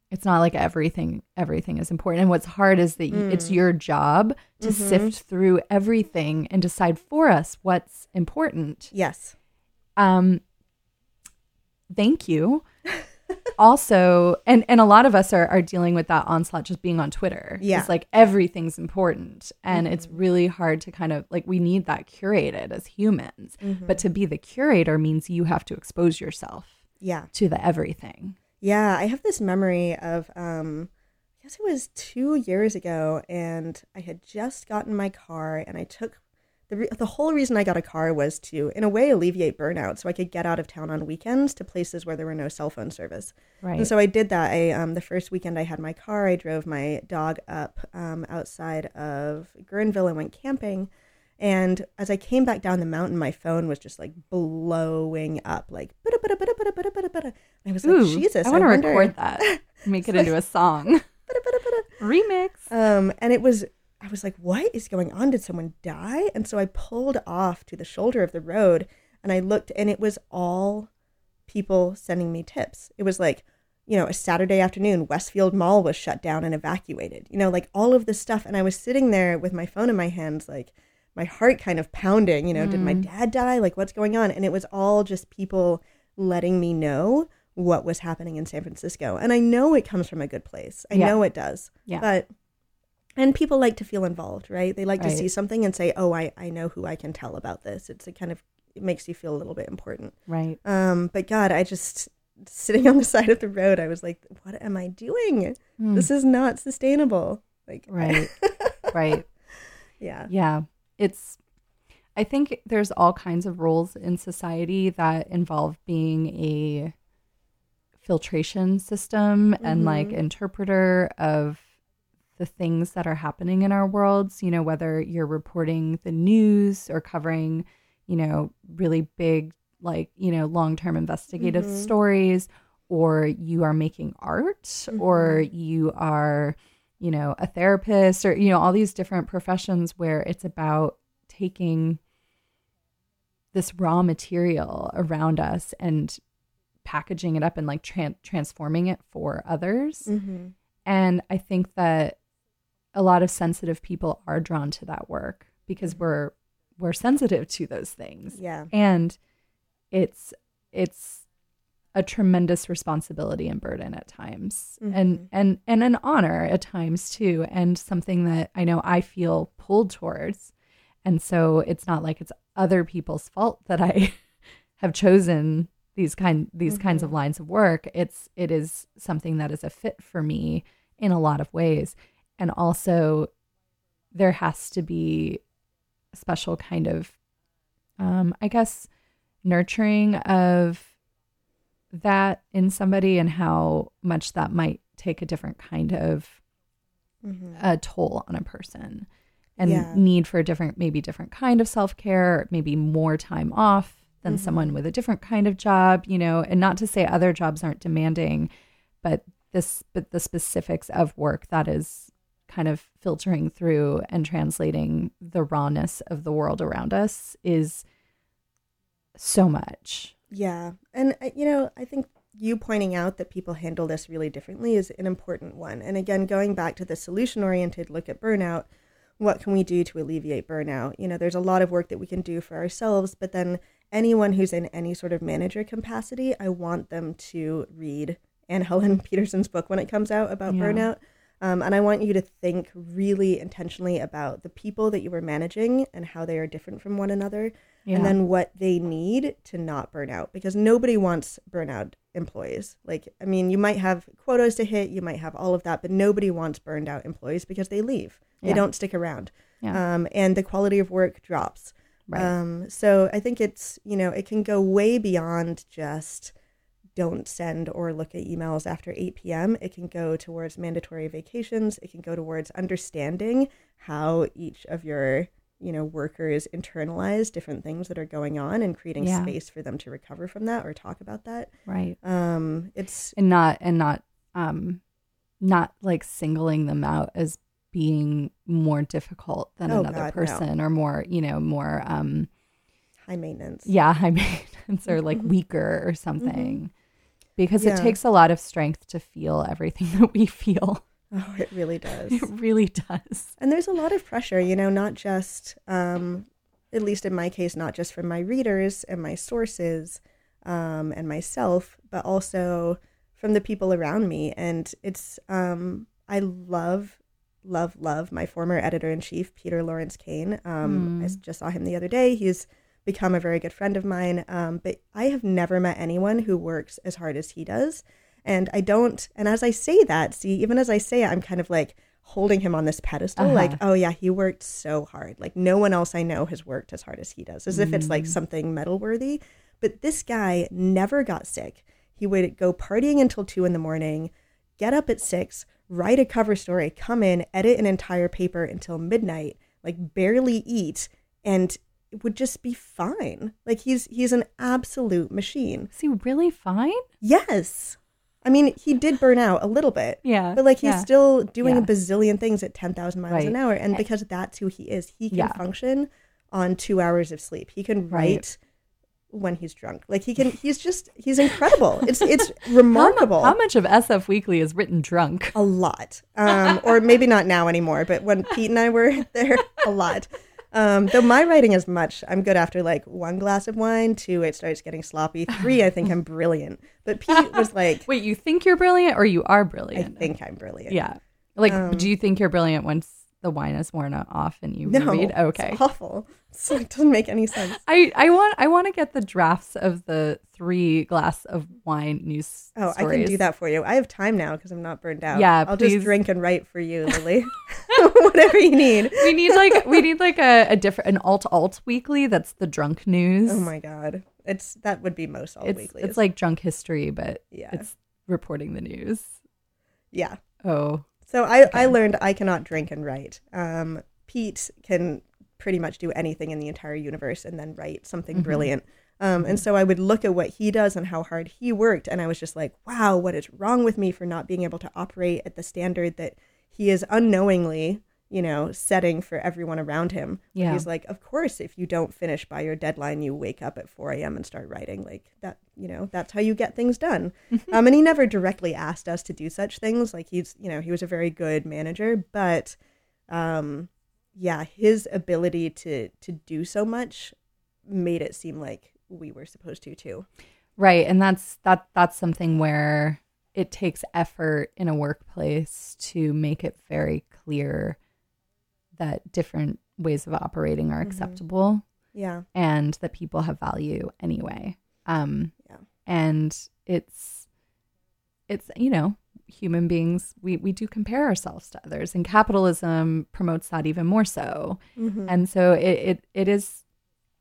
it's not like everything everything is important. And what's hard is that y it's Mm. your job to Mhm. sift through everything and decide for us what's important. Yes. Um thank you. Also, and and a lot of us are are dealing with that onslaught just being on Twitter. Yeah. It's like everything's important and it's really hard to kind of like we need that curated as humans. Mm-hmm. But to be the curator means you have to expose yourself Yeah. to the everything. Yeah, I have this memory of um I guess it was 2 years ago and I had just gotten my car and I took the re- the whole reason I got a car was to in a way alleviate burnout so I could get out of town on weekends to places where there were no cell phone service. Right. And so I did that. I um the first weekend I had my car, I drove my dog up um outside of Guerneville and went camping. And as I came back down the mountain, my phone was just like blowing up, like. And I was like, Ooh, Jesus, I want to record that. Make it into a song. Remix. Um, and it was, I was like, what is going on? Did someone die? And so I pulled off to the shoulder of the road and I looked, and it was all people sending me tips. It was like, you know, a Saturday afternoon, Westfield Mall was shut down and evacuated, you know, like all of this stuff. And I was sitting there with my phone in my hands, like my heart kind of pounding, you know, did my mm. dad die? Like, what's going on? And it was all just people letting me know what was happening in San Francisco. And I know it comes from a good place. I Yeah. know it does. Yeah. But and people like to feel involved, right? They like to see something and say, "Oh, I I know who I can tell about this." It's a kind of it makes you feel a little bit important. Right. Um, but God, I just sitting on the side of the road, I was like, what am I doing? Mm. This is not sustainable. Like, Right. right. yeah. Yeah. It's, I think there's all kinds of roles in society that involve being a filtration system and like Mhm. interpreter of the things that are happening in our worlds, you know, whether you're reporting the news or covering, you know, really big, like, you know, long term investigative Mhm. stories, or you are making art, or you are, you know, a therapist, or, you know, all these different professions where it's about taking this raw material around us and packaging it up and like tran- transforming it for others. Mm-hmm. And I think that a lot of sensitive people are drawn to that work because we're we're sensitive to those things. Yeah. And it's it's a tremendous responsibility and burden at times. And Mhm. and and an honor at times too and something that I know I feel pulled towards. And so it's not like it's other people's fault that I have chosen these kind these kinds of lines of work. It's it is something that is a fit for me in a lot of ways. And also there has to be a special kind of um I guess nurturing of that in somebody and how much that might take a different kind of Mm-hmm. a toll on a person and Yeah. need for a different maybe different kind of self-care maybe more time off than Mm-hmm. someone with a different kind of job you know and not to say other jobs aren't demanding but this but the specifics of work that is kind of filtering through and translating the rawness of the world around us is so much Yeah. And, uh, you know, I think you pointing out that people handle this really differently is an important one. And again, going back to the solution oriented look at burnout, what can we do to alleviate burnout? You know, there's a lot of work that we can do for ourselves, but then anyone who's in any sort of manager capacity, I want them to read Anne Helen Petersen's book when it comes out about Yeah. burnout. Um, and I want you to think really intentionally about the people that you are managing and how they are different from one another yeah. and then what they need to not burn out because nobody wants burnout employees. Like i mean you might have quotas to hit you might have all of that but nobody wants burned out employees because they leave. They Yeah. don't stick around. Yeah. um, and the quality of work drops. Right. Um, so i think it's you know it can go way beyond just don't send or look at emails after 8 p.m. It can go towards mandatory vacations. It can go towards understanding how each of your, you know, workers internalize different things that are going on and creating Yeah. space for them to recover from that or talk about that. right Um, it's and not and not um not like singling them out as being more difficult than Oh, another God, no. person or more you know more um high maintenance. yeah high maintenance or like weaker or something because Yeah. it takes a lot of strength to feel everything that we feel Oh, it really does. it really does And there's a lot of pressure, you know, not just, um, at least in my case, not just from my readers and my sources um, and myself, but also from the people around me. And it's, um, I love, love, love my former editor in chief, Peter Lawrence Kane. Um, I s- just saw him the other day. He's become a very good friend of mine. Um, but I have never met anyone who works as hard as he does. And I don't, and as I say that, see, even as I say it, I'm kind of like holding him on this pedestal, Uh-huh. like, oh yeah, he worked so hard. Like no one else I know has worked as hard as he does, as if it's Mm. like something medal worthy. But this guy never got sick. He would go partying until two in the morning, get up at six, write a cover story, come in, edit an entire paper until midnight, like barely eat, and would just be fine. Like he's he's an absolute machine. is he really fine Yes. I mean, he did burn out a little bit. Yeah, But like he's yeah. still doing a bazillion things at 10,000 miles an hour. And because that's who he is, he can Yeah. function on two hours of sleep. He can Right. write when he's drunk. Like he can, he's just, he's incredible. It's, it's remarkable. how, how much of sf weekly is written drunk A lot. Um, or maybe not now anymore, but when Pete and I were there, a lot. Um, though my writing is much, I'm good after like one glass of wine, two, it starts getting sloppy. Three, I think I'm brilliant. But Pete was like, wait you think you're brilliant or you are brilliant? I think I'm brilliant. yeah like Um, do you think you're brilliant once the wine is worn off and you No, read? Okay. it's awful. So it doesn't make any sense. I, I want I want to get the drafts of the three glass of wine news. Oh, I can do that for you. I have time now because I'm not burned out. Yeah, I'll please. just drink and write for you, Lily. Whatever you need. We need like we need like a, a different an alt alt weekly that's the drunk news. Oh my god, it's that would be most all it's weekly. it's like drunk history, but Yeah. it's reporting the news. yeah. Oh, So I I learned I cannot drink and write. Um, Pete can pretty much do anything in the entire universe and then write something Mm-hmm. brilliant. Um, and so I would look at what he does and how hard he worked, and I was just like, wow, what is wrong with me for not being able to operate at the standard that he is unknowingly, you know, setting for everyone around him. Yeah. He's like, of course, if you don't finish by your deadline, you wake up at 4 a.m. and start writing. Like that, you know, that's how you get things done. um, and he never directly asked us to do such things. Like he's, you know, he was a very good manager, but, um, yeah, his ability to to do so much made it seem like we were supposed to too. right, and that's that that's something where it takes effort in a workplace to make it very clear that different ways of operating are Mhm. acceptable Yeah. and that people have value anyway. Um, Yeah. and it's it's you know human beings we we do compare ourselves to others, and capitalism promotes that even more so. Mhm. And so it, it it is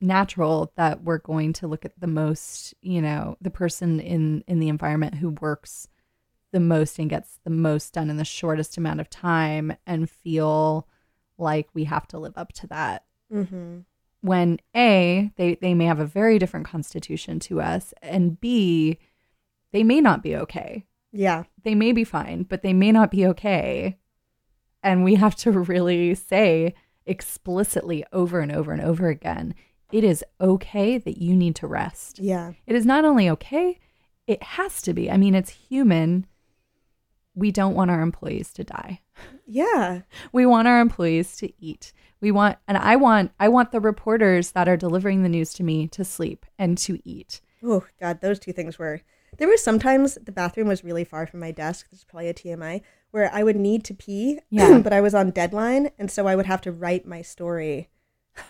natural that we're going to look at the most, you know, the person in in the environment who works the most and gets the most done in the shortest amount of time and feel like we have to live up to that Mhm. when a they they may have a very different constitution to us and b they may not be okay Yeah. they may be fine, but they may not be okay. And we have to really say explicitly over and over and over again it is okay that you need to rest. Yeah. It is not only okay, it has to be. I mean, it's human. We don't want our employees to die. Yeah. We want our employees to eat. We want and I want I want the reporters that are delivering the news to me to sleep and to eat. Oh God, those two things were. There were sometimes the bathroom was really far from my desk. This is probably a TMI where I would need to pee, Yeah. but I was on deadline, and so I would have to write my story.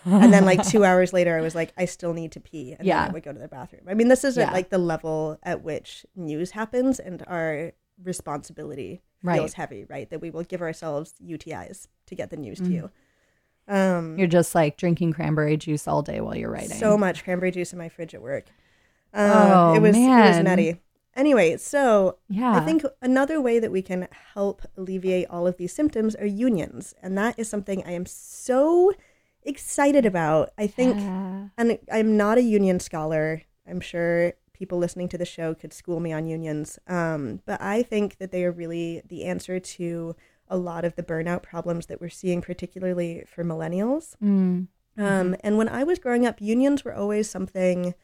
and then like two hours later, I was like, I still need to pee, and Yeah. then I would go to the bathroom. I mean, this is Yeah. like the level at which news happens, and our responsibility Right. feels heavy, right? That we will give ourselves UTIs to get the news to you. Um, You're just like drinking cranberry juice all day while you're writing. so much cranberry juice in my fridge at work. Uh, Oh, it was it was man. nutty. Anyway, so Yeah. I think another way that we can help alleviate all of these symptoms are unions, and that is something I am so excited about. I think, Yeah. and I'm not a union scholar. I'm sure people listening to the show could school me on unions, um, but I think that they are really the answer to a lot of the burnout problems that we're seeing, particularly for millennials. Mm. Um, and when I was growing up, unions were always something. I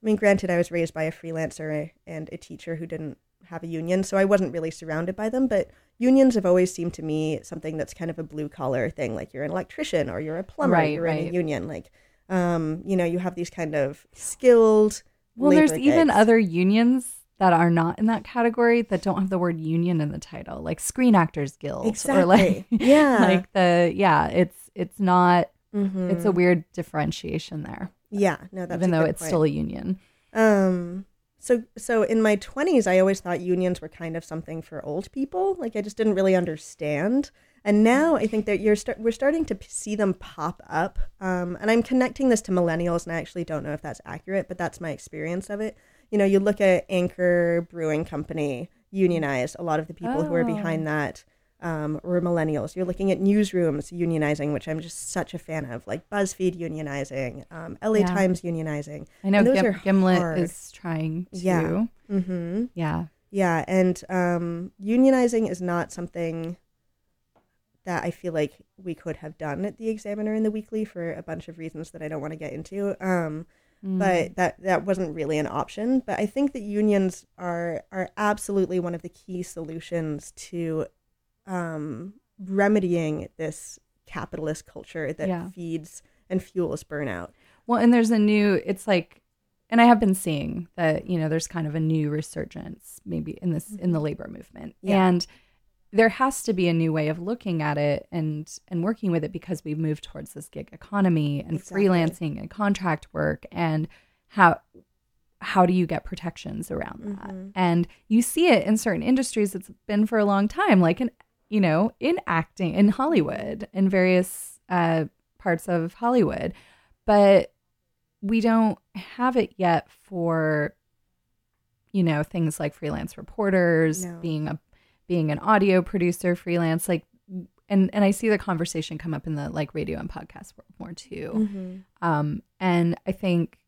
mean, granted, I was raised by a freelancer and a teacher who didn't have a union, so I wasn't really surrounded by them. But unions have always seemed to me something that's kind of a blue collar thing, like you're an electrician or you're a plumber, Right, you're in a union. Like, um, you know, you have these kind of skilled. Well, there's even other unions that are not in that category that don't have the word union in the title, like Screen Actors Guild Exactly. or like Yeah. like the yeah, it's it's not Mhm. it's a weird differentiation there, yeah, no, that's even though it's point. still a union. Um so so in my 20s I always thought unions were kind of something for old people. Like I just didn't really understand. And now I think that you're start we're starting to see them pop up. Um and I'm connecting this to millennials and I actually don't know if that's accurate, but that's my experience of it. You know, you look at Anchor Brewing Company unionized. A lot of the people who are Oh. behind that um, were millennials. You're looking at newsrooms unionizing, which I'm just such a fan of, like BuzzFeed unionizing, um, LA Yeah. Times unionizing. I know those Gim- are Gimlet hard. is trying to. Yeah. Mm-hmm. Yeah. Yeah, and um, unionizing is not something that I feel like we could have done at the Examiner in the Weekly for a bunch of reasons that I don't want to get into. Um, Mm. But that that wasn't really an option. But I think that unions are are absolutely one of the key solutions to um, remedying this capitalist culture that Yeah. feeds and fuels burnout. Well, and there's a new, it's like, and I have been seeing that, you know, there's kind of a new resurgence maybe in this, in the labor movement. Mm-hmm. Yeah. And there has to be a new way of looking at it and and working with it because we've moved towards this gig economy and Exactly. freelancing and contract work and how how do you get protections around that Mm-hmm. and you see it in certain industries it's been for a long time like in you know in acting in hollywood in various uh parts of hollywood but we don't have it yet for you know things like freelance reporters No. being a being an audio producer freelance like and and i see the conversation come up in the like radio and podcast world more too Mm-hmm. um and i think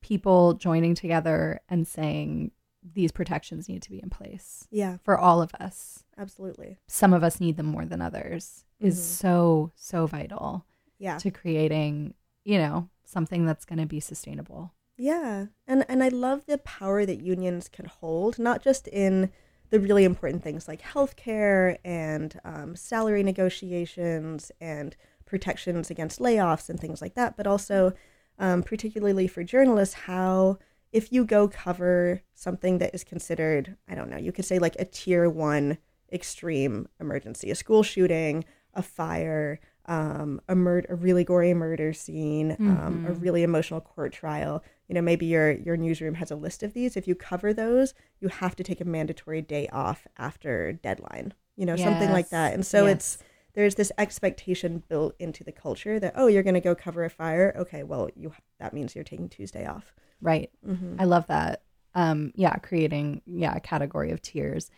people joining together and saying these protections need to be in place Yeah, for all of us absolutely. some of us need them more than others is Mhm. so so vital Yeah. to creating you know something that's going to be sustainable Yeah. And and I love the power that unions can hold, not just in the really important things like healthcare and um, salary negotiations and protections against layoffs and things like that, but also um, particularly for journalists, how if you go cover something that is considered, I don't know, you could say like a tier one extreme emergency, a school shooting, a fire, um, a murder, a really gory murder scene, um, a Mhm. really emotional court trial. You know, maybe your your newsroom has a list of these. If you cover those, you have to take a mandatory day off after deadline. You know, something like that. And so it's there's this expectation built into the culture that oh, you're going to go cover a fire. Okay, well, you that means you're taking Tuesday off. right hmm i love that um yeah creating yeah a category of tiers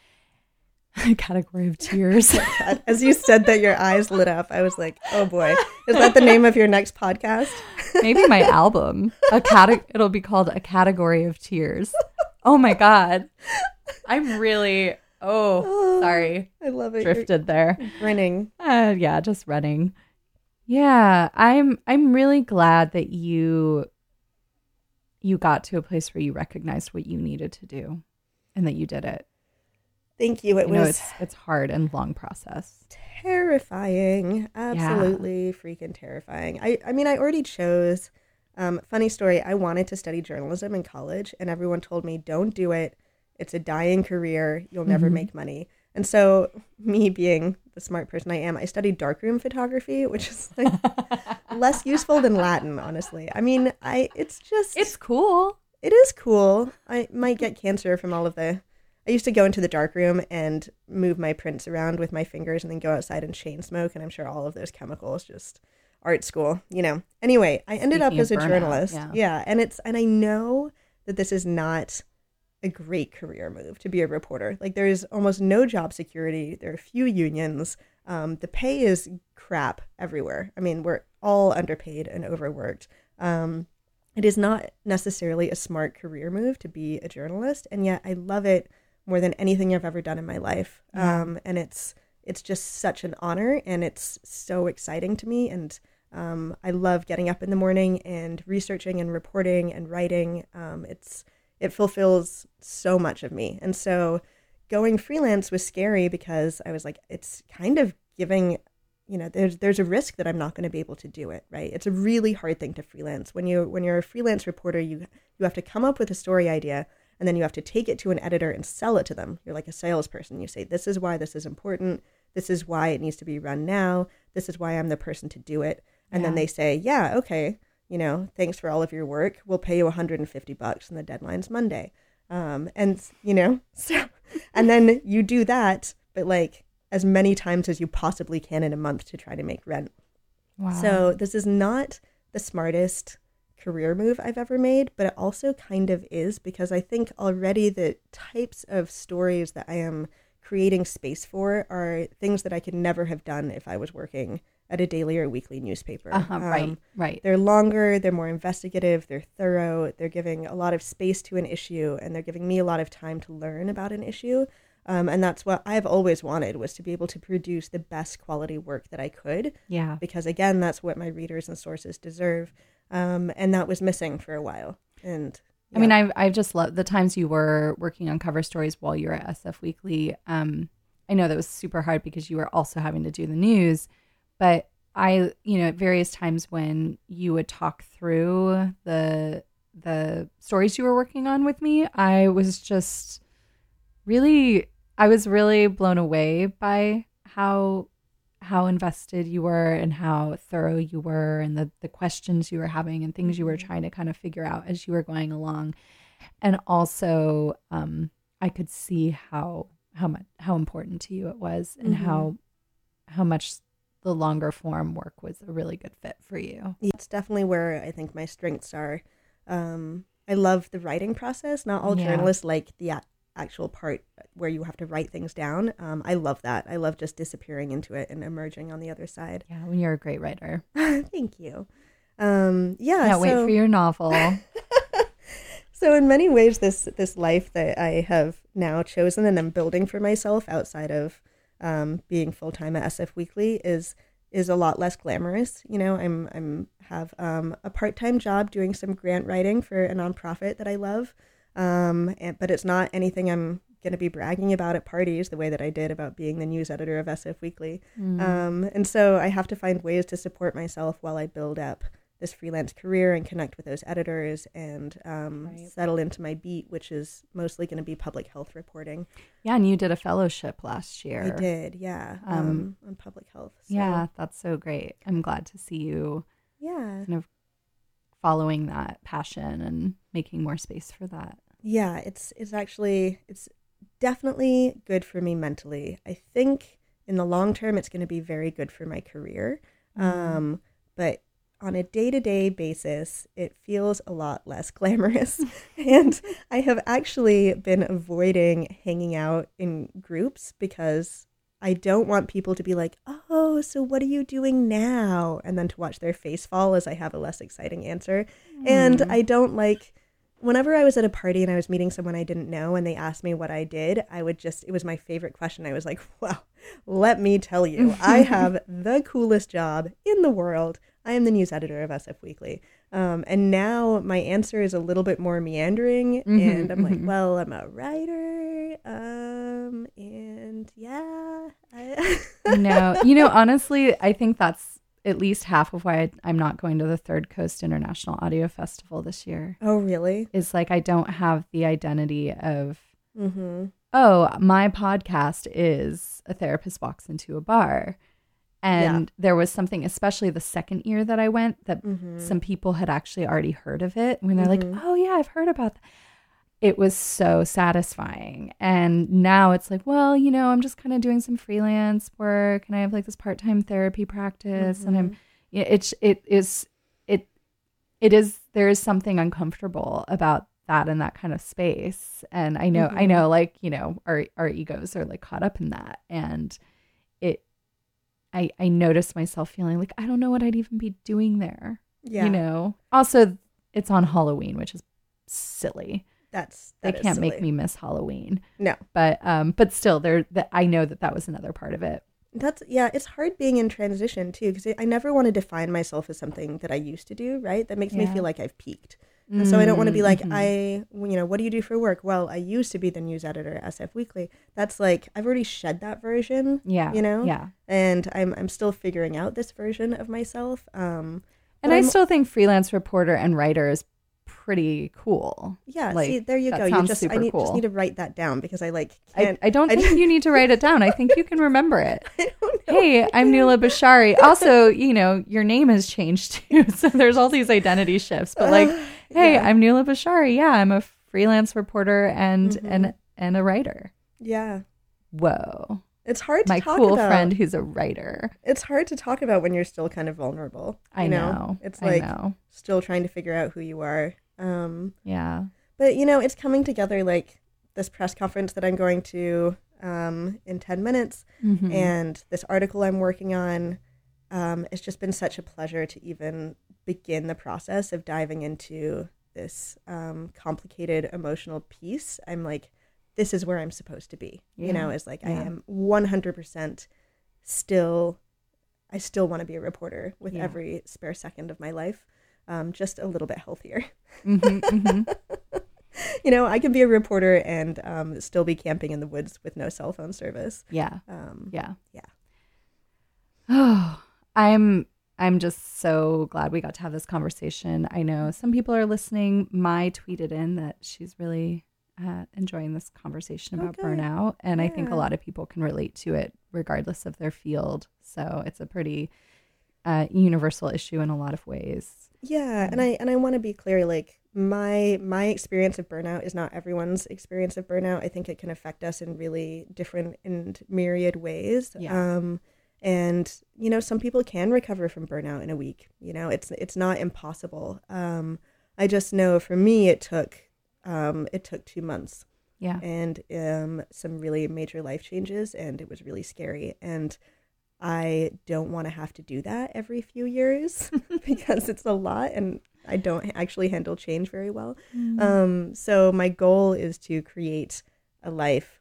category of tears. As you said that, your eyes lit up. I was like, oh boy, is that the name of your next podcast? maybe my album. A cate- it'll be called a category of tears. Oh my god. I'm really oh sorry. I love it. You're drifted there. grinning. uh, yeah just running. Yeah i'm i'm really glad that you you got to a place where you recognized what you needed to do and that you did it Thank you. It you know was it's it's hard and long process terrifying. Absolutely freaking terrifying. I, I mean, I already chose. Um, funny story. I wanted to study journalism in college, and everyone told me, "Don't do it. It's a dying career. You'll never Mhm. make money." And so, me being the smart person I am, I studied darkroom photography, which is like less useful than Latin, honestly. I mean, I it's just it's cool it is cool. I might get cancer from all of the. I used to go into the dark room and move my prints around with my fingers and then go outside and chain smoke. And I'm sure all of those chemicals just art school, you know. Anyway, I ended up as a burnout, journalist. yeah. yeah. And it's, and I know that this is not a great career move to be a reporter. Like there's almost no job security. There are few unions. Um, the pay is crap everywhere. I mean, we're all underpaid and overworked. Um, it is not necessarily a smart career move to be a journalist, and yet I love it more than anything I've ever done in my life. Yeah. Um, and it's it's just such an honor, and it's so exciting to me. And um, I love getting up in the morning and researching and reporting and writing. Um, it's it fulfills so much of me, and so going freelance was scary because I was like, it's kind of giving you know there's there's a risk that I'm not going to be able to do it right it's a really hard thing to freelance when you when you're a freelance reporter you you have to come up with a story idea and then you have to take it to an editor and sell it to them. You're like a salesperson. You say this is why this is important. This is why it needs to be run now. This is why I'm the person to do it. And then they say yeah okay you know thanks for all of your work. We'll pay you 150 bucks and the deadline's Monday. Um and you know so and then you do that but like as many times as you possibly can in a month to try to make rent. wow. So this is not the smartest career move I've ever made, but it also kind of is because I think already the types of stories that I am creating space for are things that I could never have done if I was working at a daily or weekly newspaper. uh-huh, right Um, right they're longer, they're more investigative, they're thorough, they're giving a lot of space to an issue, and they're giving me a lot of time to learn about an issue. Um, and that's what I've always wanted was to be able to produce the best quality work that I could, yeah because again, that's what my readers and sources deserve. Um, and that was missing for a while. And I mean, I've I've just loved the times you were working on cover stories while you were at SF Weekly. Um, I know that was super hard because you were also having to do the news, but I, you know, at various times when you would talk through the the stories you were working on with me, I was just really I was really blown away by how how invested you were and how thorough you were and the the questions you were having and things you were trying to kind of figure out as you were going along. And also um I could see how how much how important to you it was and how how much the longer form work was a really good fit for you. Yeah, it's definitely where I think my strengths are. Um, I love the writing process. Not all Yeah. journalists like the actual part where you have to write things down. Um, I love that. I love just disappearing into it and emerging on the other side. Yeah, when you're a great writer. Thank you. Um, yeah. Can't wait for your novel. So in many ways, this this life that I have now chosen and I'm building for myself outside of um, being full time at SF Weekly is is a lot less glamorous. You know, I'm I'm have um, a part time job doing some grant writing for a nonprofit that I love, um, and, but it's not anything I'm going to be bragging about at parties the way that I did about being the news editor of SF Weekly. Um, and so I have to find ways to support myself while I build up this freelance career and connect with those editors and um, Right. settle into my beat, which is mostly going to be public health reporting. yeah, and you did a fellowship last year. I did, yeah, Um, um, on public health. So, Yeah, that's so great. I'm glad to see you yeah, kind of following that passion and making more space for that. Yeah. It's it's actually it's definitely good for me mentally. I think in the long term, it's going to be very good for my career. Um, but on a day to day basis, it feels a lot less glamorous. and I have actually been avoiding hanging out in groups because I don't want people to be like, oh, so what are you doing now? And then to watch their face fall as I have a less exciting answer. And I don't like. Whenever I was at a party and I was meeting someone I didn't know and they asked me what I did, I would just, it was my favorite question. I was like, well, let me tell you, I have the coolest job in the world. I am the news editor of SF Weekly. Um, and now my answer is a little bit more meandering. and I'm like, well, I'm a writer. Um, and yeah. I no, you know, honestly, I think that's at least half of why I, I'm not going to the Third Coast International Audio Festival this year. oh, really? Is like I don't have the identity of Mm-hmm. oh, my podcast is a therapist walks into a bar. And there was something, especially the second year that I went, that Mm-hmm. some people had actually already heard of it. When they're like, oh, yeah, I've heard about that. It was so satisfying. And now it's like, well, you know, I'm just kind of doing some freelance work and I have like this part time therapy practice. And I'm, mm-hmm. yeah, it's, it is, it, it is, there is something uncomfortable about that in that kind of space. And I know, I mm-hmm. know, like, you know, our, our egos are like caught up in that. And it, I, I noticed myself feeling like, I don't know what I'd even be doing there. Yeah. You know, also it's on Halloween, which is silly. That's, They can't make me miss Halloween, No. but, um, but still there, that I know that that was another part of it. That's yeah, it's hard being in transition too because I never want to define myself as something that I used to do, right? That makes me feel like I've peaked. And so I don't want to be like Mhm. I, you know, what do you do for work? Well, I used to be the news editor at SF Weekly. That's like I've already shed that version, yeah, you know? yeah. and I'm I'm still figuring out this version of myself. Um, And I I'm- still think freelance reporter and writer is pretty cool. yeah, Like, see, there you go. You just I need just need to write that down because I like I. I don't I think you need to write it down. I think you can remember it. I don't know. Hey, I'm Nuala Bishari. Also, you know, your name has changed too. So there's all these identity shifts. But like, hey, yeah. I'm Nuala Bishari. Yeah, I'm a freelance reporter and Mm-hmm. and and a writer. Yeah, Whoa. it's hard to My talk cool about. friend who's a writer. It's hard to talk about when you're still kind of vulnerable. I you know. It's like know. still trying to figure out who you are. Um, Yeah. but you know, it's coming together like this press conference that I'm going to um, in 10 minutes Mhm. and this article I'm working on. Um, it's just been such a pleasure to even begin the process of diving into this um, complicated emotional piece. I'm like, this is where I'm supposed to be. You know, Yeah. it's like I am 100% still, I still want to be a reporter with Yeah. every spare second of my life, um, just a little bit healthier. Mhm, mhm. you know, I can be a reporter and um, still be camping in the woods with no cell phone service. Yeah. Um, Yeah. Yeah. Oh, I'm I'm just so glad we got to have this conversation. I know some people are listening. Mai tweeted in that she's really uh, enjoying this conversation about Okay. burnout. And I think a lot of people can relate to it regardless of their field. So it's a pretty uh, universal issue in a lot of ways. Yeah, and I and I want to be clear like my my experience of burnout is not everyone's experience of burnout. I think it can affect us in really different and myriad ways. Yeah. Um and you know, some people can recover from burnout in a week. You know, it's it's not impossible. Um I just know for me it took um it took 2 months Yeah. and um, some really major life changes, and it was really scary. And I don't want to have to do that every few years because it's a lot, and I don't actually handle change very well. Um, so my goal is to create a life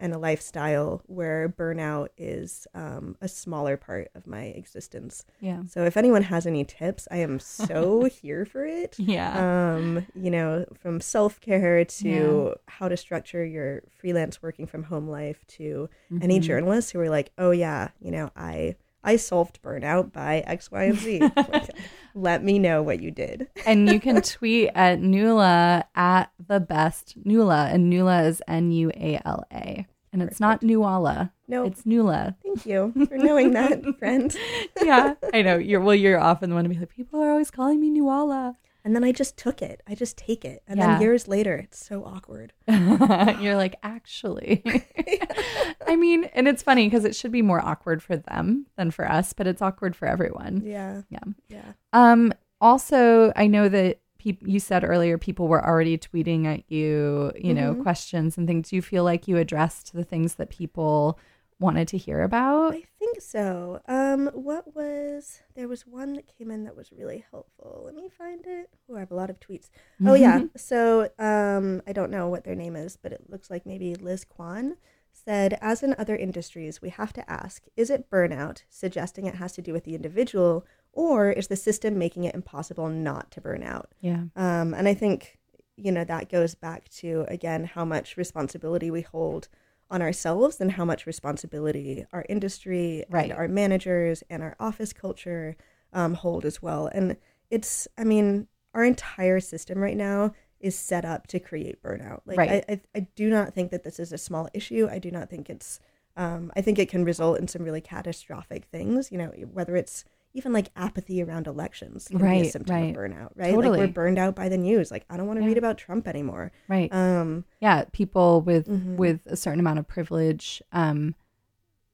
and a lifestyle where burnout is um, a smaller part of my existence. Yeah. So if anyone has any tips, I am so here for it Yeah. um you know from self-care to Yeah. how to structure your freelance working from home life to any Mhm. journalists who are like oh yeah you know i i solved burnout by x y and z let me know what you did and you can tweet at Nula at the best Nula, and Nula is N U A L A, and it's not Nuala. no It's Nula. thank you for knowing that friend Yeah, I know. You're well. You're often the one to be like, people are always calling me Nuala. And then i just took it i just take it and Yeah. then years later it's so awkward You're like, actually. I mean, and it's funny because it should be more awkward for them than for us, but it's awkward for everyone. yeah Yeah. yeah Um. Also, I know that peop- you said earlier people were already tweeting at you, you know, Mhm. questions and things. Do you feel like you addressed the things that people wanted to hear about? I think so. Um, what was there was one that came in that was really helpful. Let me find it. Oh, I have a lot of tweets. Oh yeah. So um, I don't know what their name is, but it looks like maybe Liz Kwan said, as in other industries, we have to ask: Is it burnout, suggesting it has to do with the individual, or is the system making it impossible not to burn out? Yeah. Um, and I think, you know, that goes back to, again, how much responsibility we hold on ourselves and how much responsibility our industry Right. and our managers and our office culture um, hold as well. And it's, I mean, our entire system right now is set up to create burnout. Like, Right. I, I, I do not think that this is a small issue. I do not think it's, um, I think it can result in some really catastrophic things, you know, whether it's even like apathy around elections can be a Right, symptom right. of burnout, right? Like we're burned out by the news. Like I don't want to Yeah. read about Trump anymore. Right. Um, yeah. People with Mhm. with a certain amount of privilege, um,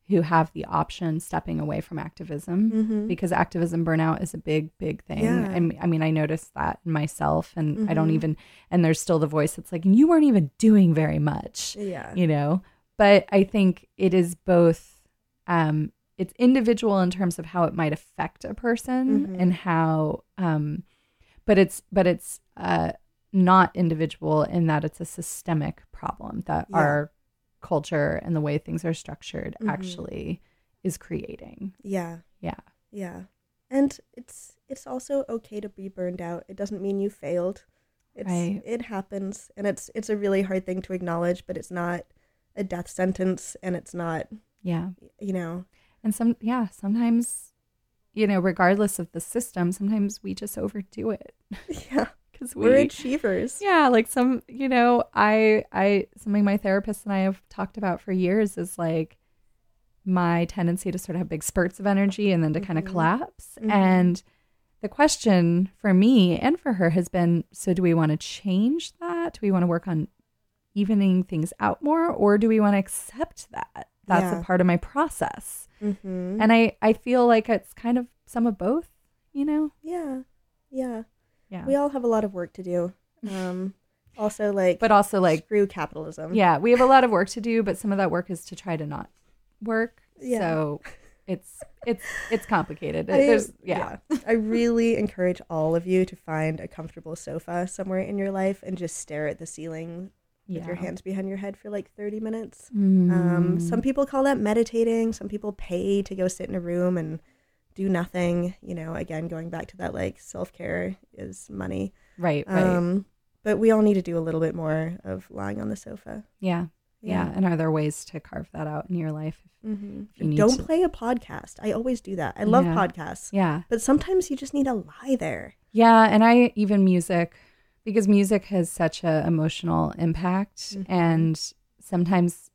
who have the option stepping away from activism. mhm. because activism burnout is a big big thing Yeah. and i mean i noticed that myself and i don't Mhm. even and there's still the voice that's like you weren't even doing very much yeah, you know but i think it is both um it's individual in terms of how it might affect a person Mhm. and how um but it's but it's uh not individual in that it's a systemic problem that Yeah. our culture and the way things are structured Mhm. actually is creating yeah, yeah yeah. And it's it's also okay to be burned out. It doesn't mean you failed. It's Right. it happens, and it's it's a really hard thing to acknowledge. But it's not a death sentence, and it's not yeah you know And some, yeah, sometimes, you know, regardless of the system, sometimes we just overdo it yeah because we're we, achievers. yeah, like some, you know, I, I, something my therapist and I have talked about for years is like my tendency to sort of have big spurts of energy and then to kind of collapse. Mhm. And the question for me and for her has been so do we want to change that? Do we want to work on evening things out more or do we want to accept that? That's Yeah. a part of my process. Mm-hmm. And I, I feel like it's kind of some of both, you know? yeah, yeah. Yeah. We all have a lot of work to do. Um, also, like, but also like, screw capitalism. yeah, we have a lot of work to do, but some of that work is to try to not work. Yeah. So it's, it's, it's complicated. I- There's, yeah. I really encourage all of you to find a comfortable sofa somewhere in your life and just stare at the ceiling with your hands behind your head for like 30 minutes. Mm. Um, some people call that meditating. Some people pay to go sit in a room and do nothing. You know, again, going back to that like self care is money. right, right. Um, but we all need to do a little bit more of lying on the sofa. yeah. Yeah. And are there ways to carve that out in your life? hmm If you Don't to- play a podcast. I always do that. I love Yeah. podcasts, Yeah. but sometimes you just need to lie there. Yeah. And I, even music, because music has such a emotional impact Mhm. and sometimes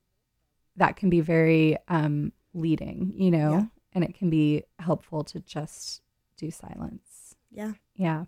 that can be very um leading you know Yeah. and it can be helpful to just do silence Yeah. yeah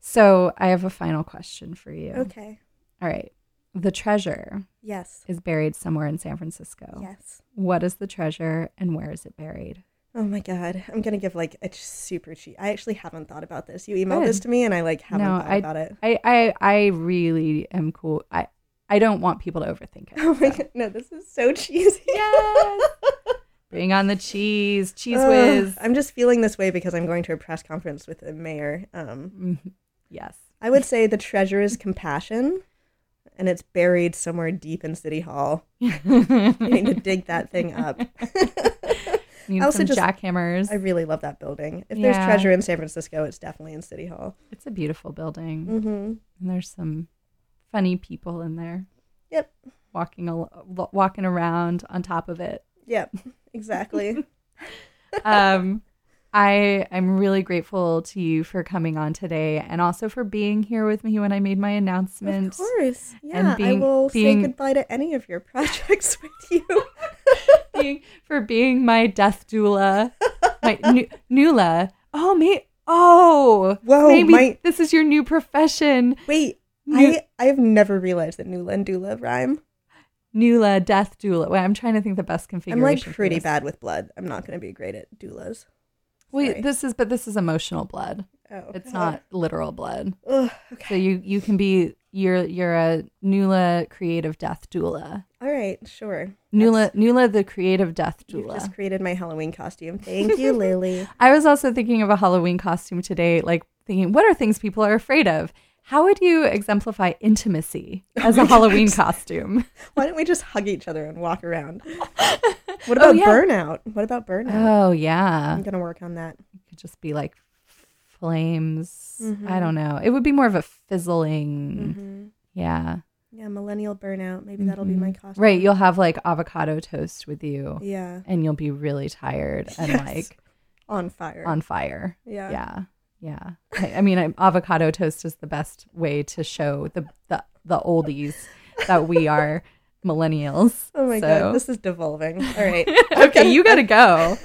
so i have a final question for you Okay. all right the treasure Yes. is buried somewhere in san francisco Yes. what is the treasure and where is it buried Oh my god, I'm gonna give like a super cheap. I actually haven't thought about this. You emailed Good. this to me, and I like haven't No, thought I- about it. i i i really am cool i i don't want people to overthink it Oh my so. god, no, this is so cheesy. Yes. Bring on the cheese, cheese Ugh, whiz. I'm just feeling this way because I'm going to a press conference with the mayor. Um, Mhm. Yes. I would say the treasure is compassion, and it's buried somewhere deep in City Hall. You need to dig that thing up. I also some just- jackhammers. I really love that building. If there's treasure in San Francisco, it's definitely in City Hall. it's a beautiful building, Mm-hmm. and there's some funny people in there. Yep. Walking al- walking around on top of it. Yep, exactly. Um, I I'm really grateful to you for coming on today, and also for being here with me when I made my announcement. Of course. Yeah, being- I will being- say goodbye to any of your projects with you. being, for being my death doula, my nu- Nula. Oh, me. Oh, Whoa, maybe my- this is your new profession, Wait, Nu- I I have never realized that Nula and Dula rhyme. Nula death doula. Wait, I'm trying to think the best configuration. I'm like pretty bad with blood. I'm not going to be great at doulas. Wait, Sorry. this is but this is emotional blood. Oh, It's not literal blood. Ugh, So okay. you you can be you're you're a Nula creative death doula. All right, sure. Nula Nula the creative death doula. just created my Halloween costume. Thank you, Lily. I was also thinking of a Halloween costume today, like thinking, what are things people are afraid of? How would you exemplify intimacy as a Halloween costume? Why don't we just hug each other and walk around? What about Oh, yeah. burnout? What about burnout? Oh yeah, I'm gonna work on that. it could just be like flames. Mhm. I don't know. It would be more of a fizzling. hmm Yeah, Yeah, millennial burnout. Maybe that'll be my Mhm. costume. right. You'll have like avocado toast with you, Yeah, and you'll be really tired and Yes. like on fire. on fire. yeah. Yeah. Yeah. I, I mean, I- avocado toast is the best way to show the the, the oldies that we are millennials. Oh my So- god, this is devolving. All right. okay, you gotta go.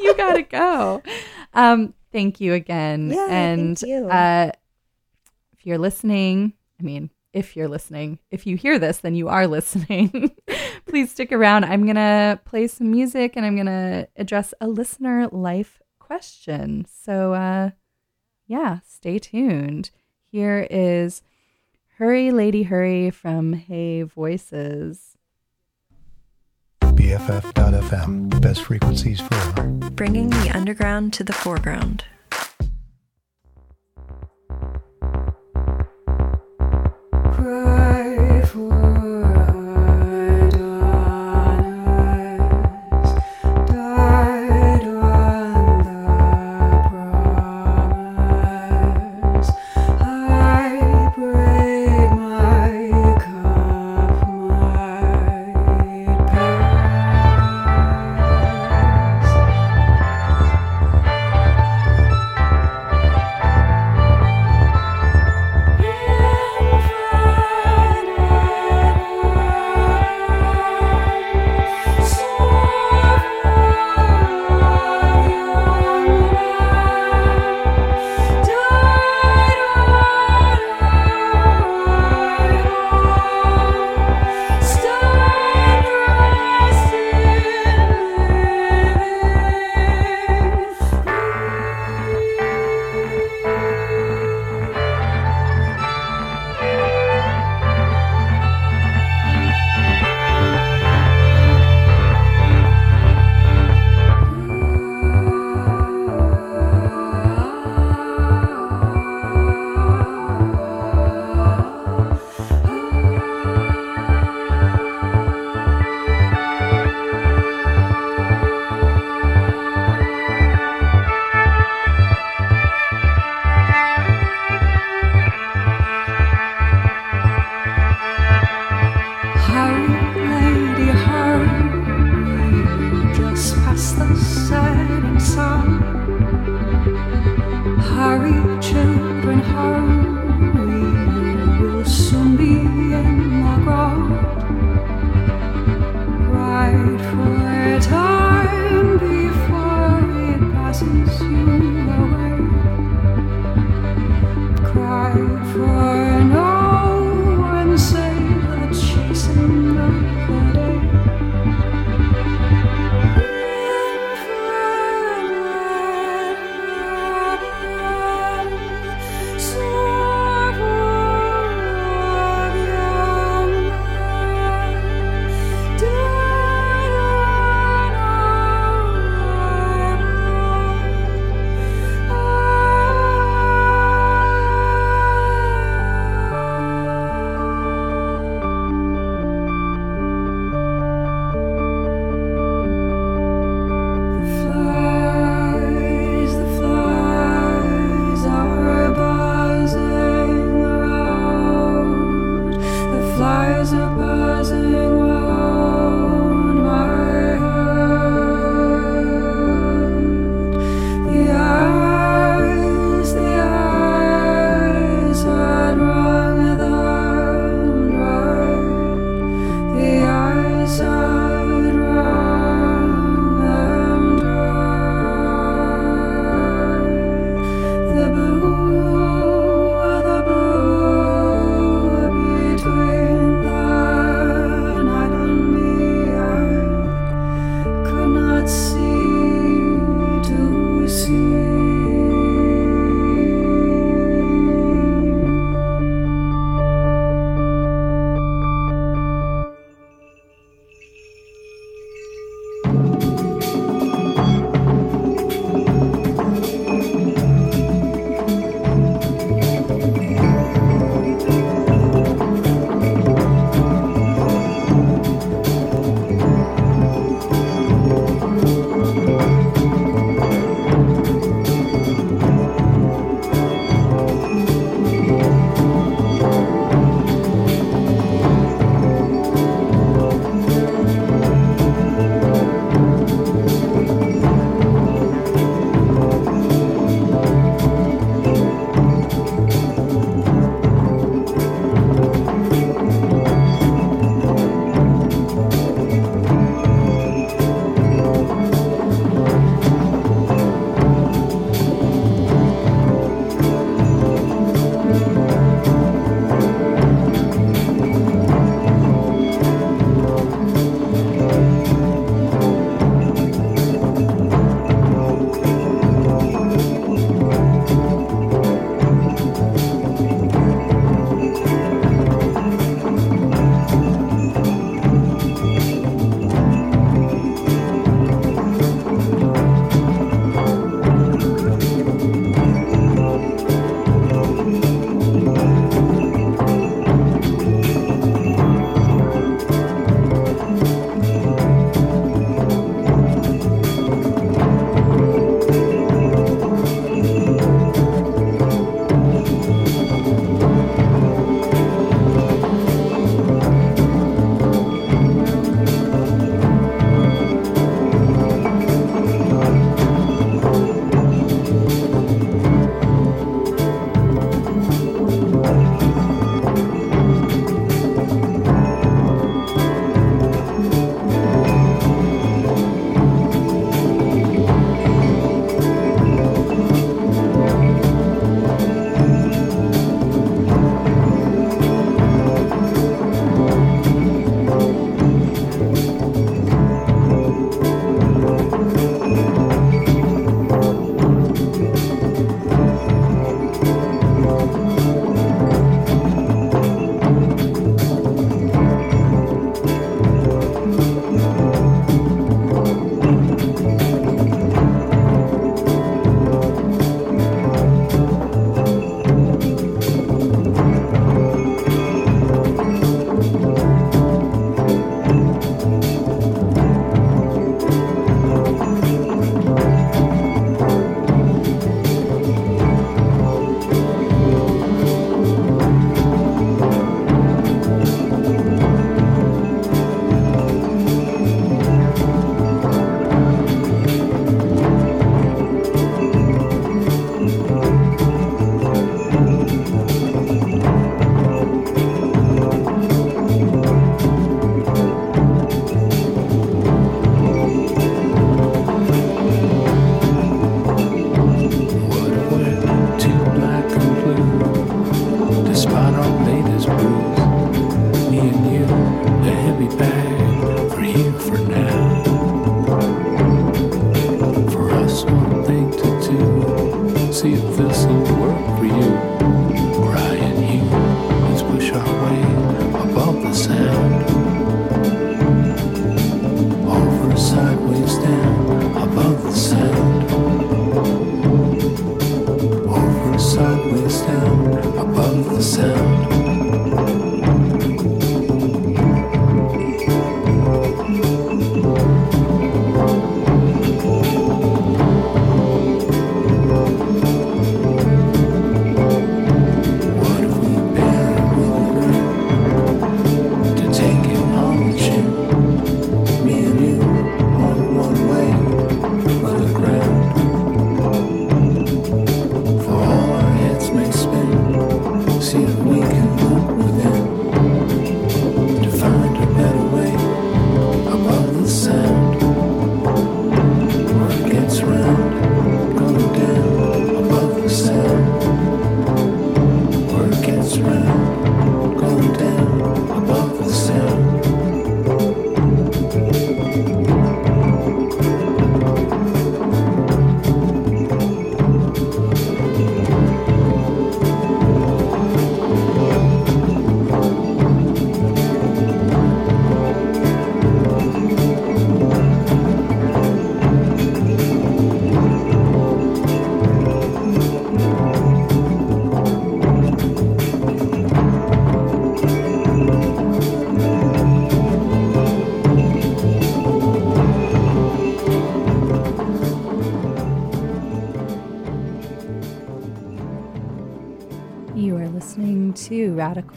You gotta go. Um, thank you again. Yeah, and thank you. uh if you're listening, I mean, if you're listening, if you hear this, then you are listening. Please stick around. I'm gonna play some music and I'm gonna address a listener life question. So uh yeah, stay tuned. Here is Hurry Lady Hurry from Hey Voices. BFF.FM, best frequencies forever. bringing the underground to the foreground.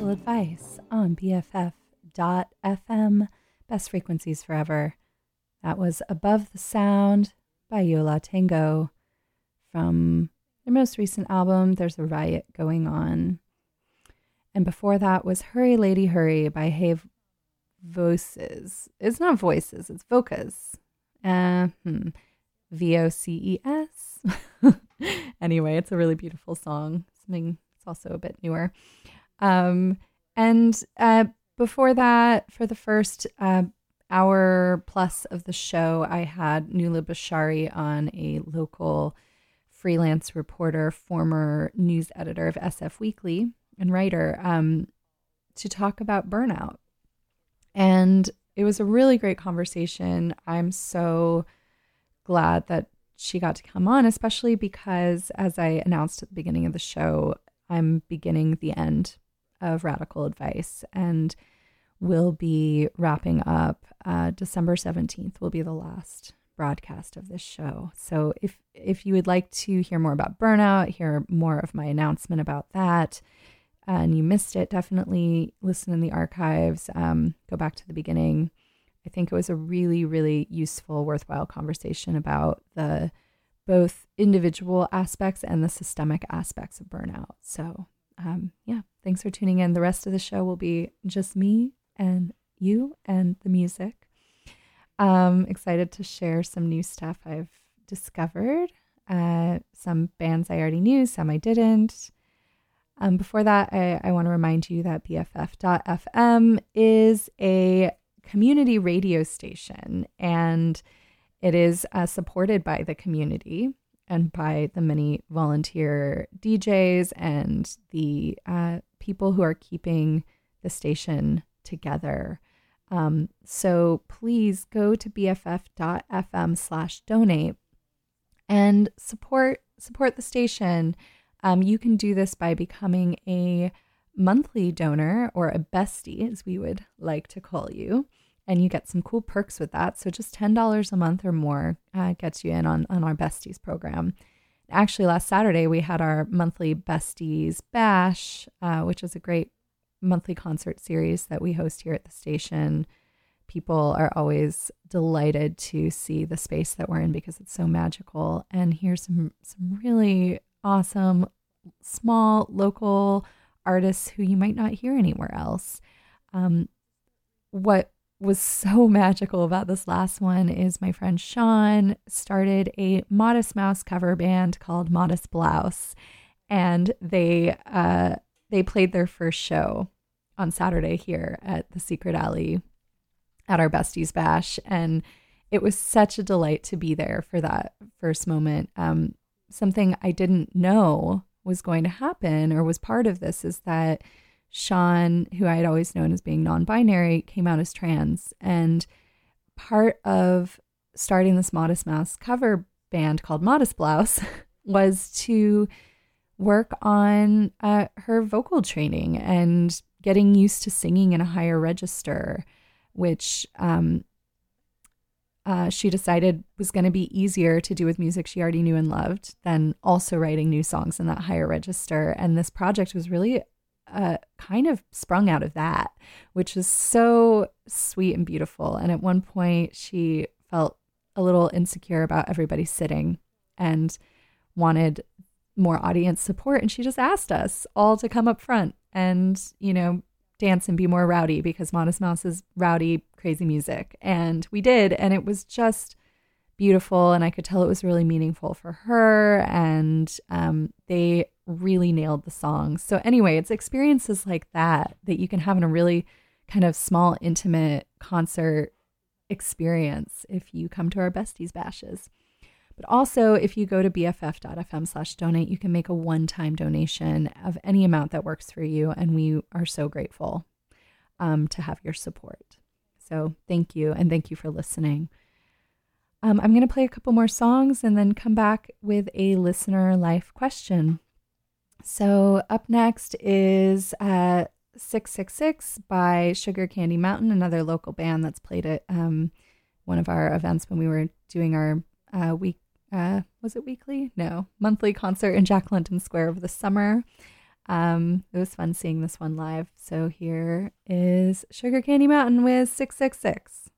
Radical Advice on BFF.FM, Best Frequencies Forever. That was Above the Sound by Yo La Tengo from their most recent album, There's a Riot Going On. And before that was Hurry Lady Hurry by Hey Voices. It's not voices, it's vocas. Uh, hmm. V O C E S. anyway, it's a really beautiful song. Something it's also a bit newer. Um, and uh, before that, for the first uh, hour plus of the show, I had Nuala Bishari on a local freelance reporter, former news editor of SF Weekly and writer, um, to talk about burnout. And it was a really great conversation. I'm so glad that she got to come on, especially because, as I announced at the beginning of the show, I'm beginning the end of Radical Advice and we'll be wrapping up uh, December 17th, will be the last broadcast of this show. So if if you would like to hear more about burnout, hear more of my announcement about that, and you missed it, definitely listen in the archives. Um, go back to the beginning. I think it was a really, really useful, worthwhile conversation about the both individual aspects and the systemic aspects of burnout. So, um, yeah, thanks for tuning in. The rest of the show will be just me and you and the music. Um, excited to share some new stuff I've discovered. Uh, some bands I already knew, some I didn't. Um, before that, I, I want to remind you that BFF.FM is a community radio station and it is uh, supported by the community and by the many volunteer DJs and the uh, people who are keeping the station together. Um, so please go to bff.fm slash donate and support support the station. Um, you can do this by becoming a monthly donor or a bestie, as we would like to call you. And you get some cool perks with that. So just $10 a month or more uh, gets you in on, on our besties program. Actually, last Saturday, we had our monthly besties bash, uh, which is a great monthly concert series that we host here at the station. People are always delighted to see the space that we're in because it's so magical. And here's some some really awesome small local artists who you might not hear anywhere else. Um, what was so magical about this last one is my friend Sean started a Modest Mouse cover band called Modest Blouse, and they uh, they played their first show on Saturday here at the Secret Alley at our Besties Bash, and it was such a delight to be there for that first moment. Um, something I didn't know was going to happen or was part of this is that Sean, who I had always known as being non binary, came out as trans. And part of starting this Modest Mouse cover band called Modest Blouse was to work on uh, her vocal training and getting used to singing in a higher register, which um, uh, she decided was going to be easier to do with music she already knew and loved than also writing new songs in that higher register. And this project was really uh, kind of sprung out of that, which is so sweet and beautiful. And at one point, she felt a little insecure about everybody sitting and wanted more audience support. And she just asked us all to come up front and, you know, dance and be more rowdy because Modest Mouse is rowdy, crazy music. And we did. And it was just beautiful. And I could tell it was really meaningful for her. And um, they really nailed the song. So, anyway, it's experiences like that that you can have in a really kind of small, intimate concert experience if you come to our besties bashes. But also, if you go to bff.fm slash donate, you can make a one time donation of any amount that works for you. And we are so grateful um, to have your support. So, thank you. And thank you for listening. Um, I'm going to play a couple more songs and then come back with a listener life question. So, up next is uh, 666 by Sugar Candy Mountain, another local band that's played at um, one of our events when we were doing our uh, week uh, was it weekly? No, monthly concert in Jack London Square over the summer. Um, it was fun seeing this one live. So here is Sugar Candy Mountain with 666.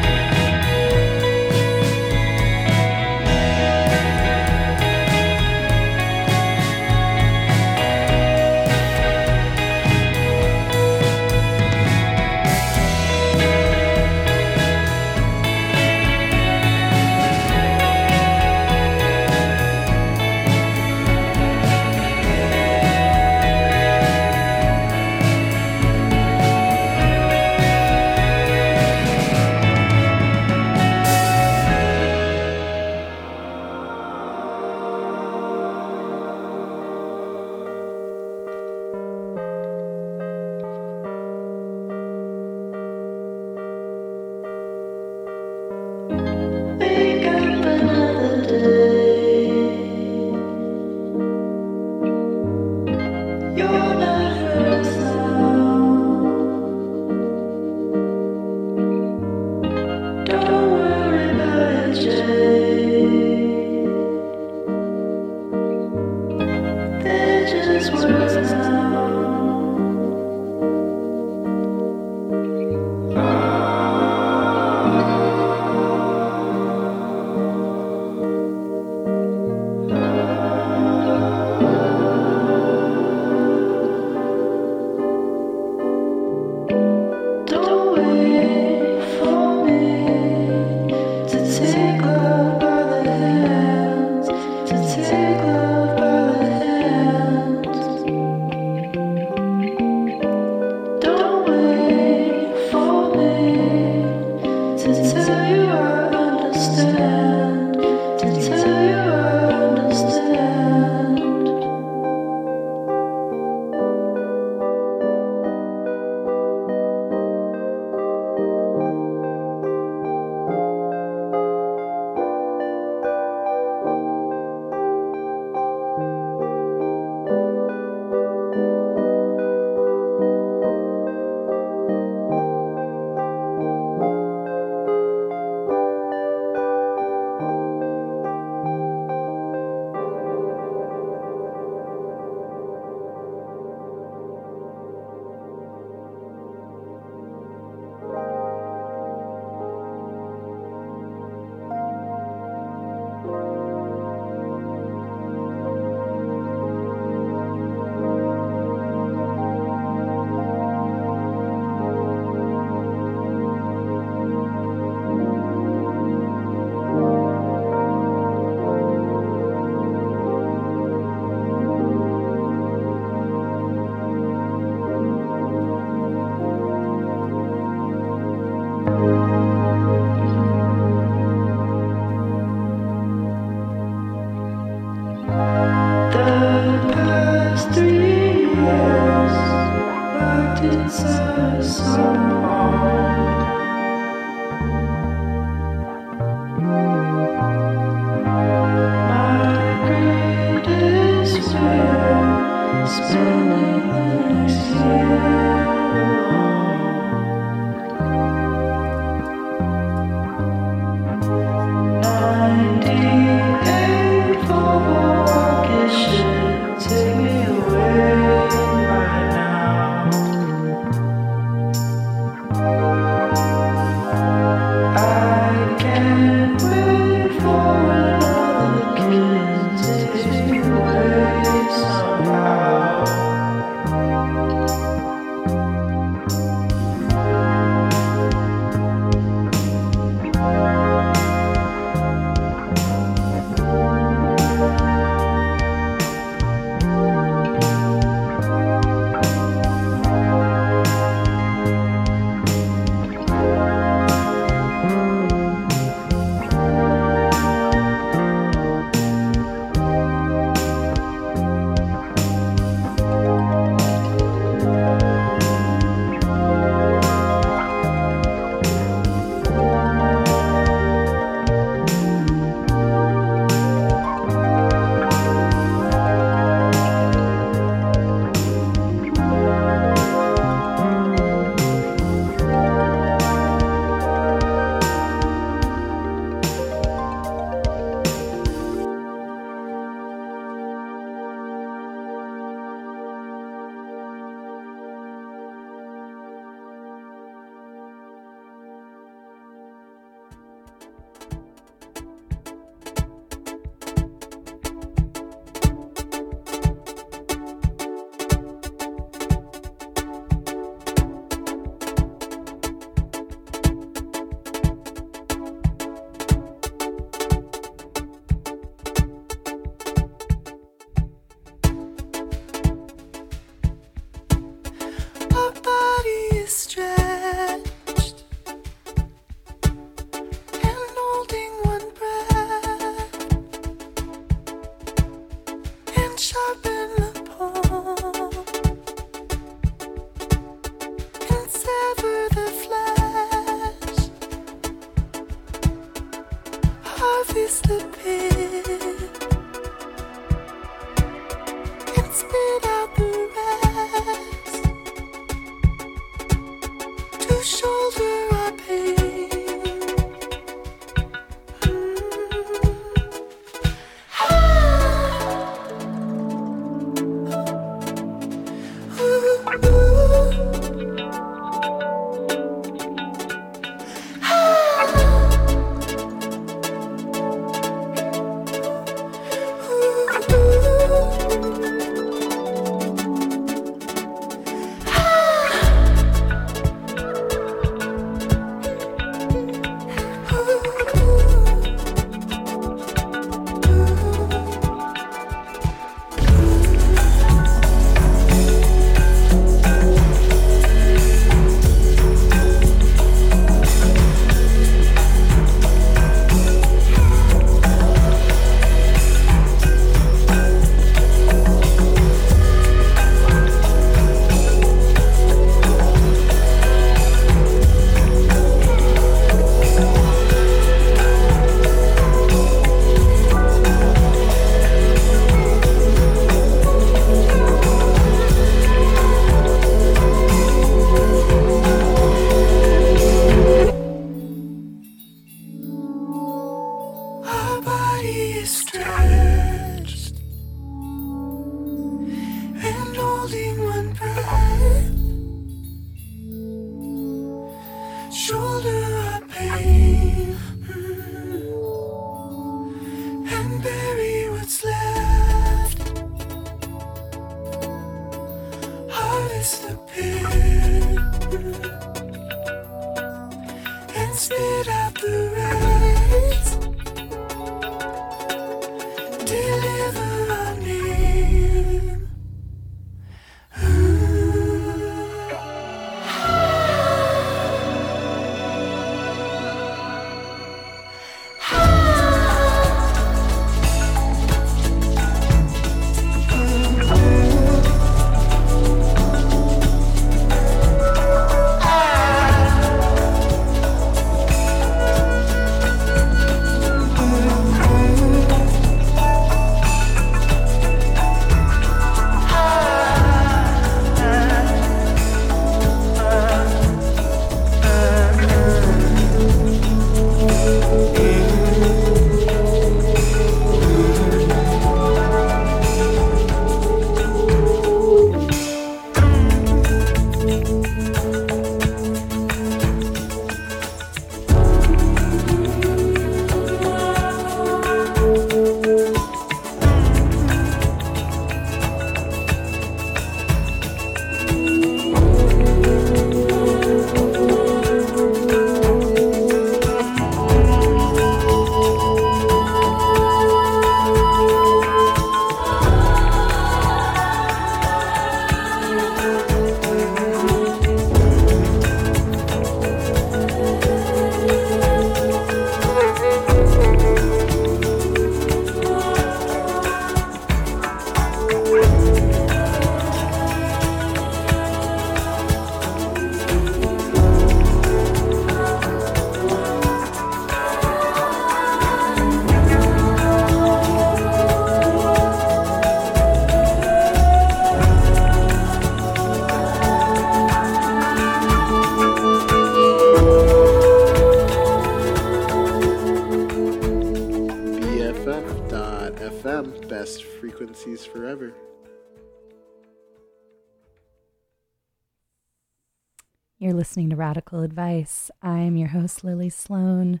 Listening to Radical Advice. I'm your host, Lily Sloan.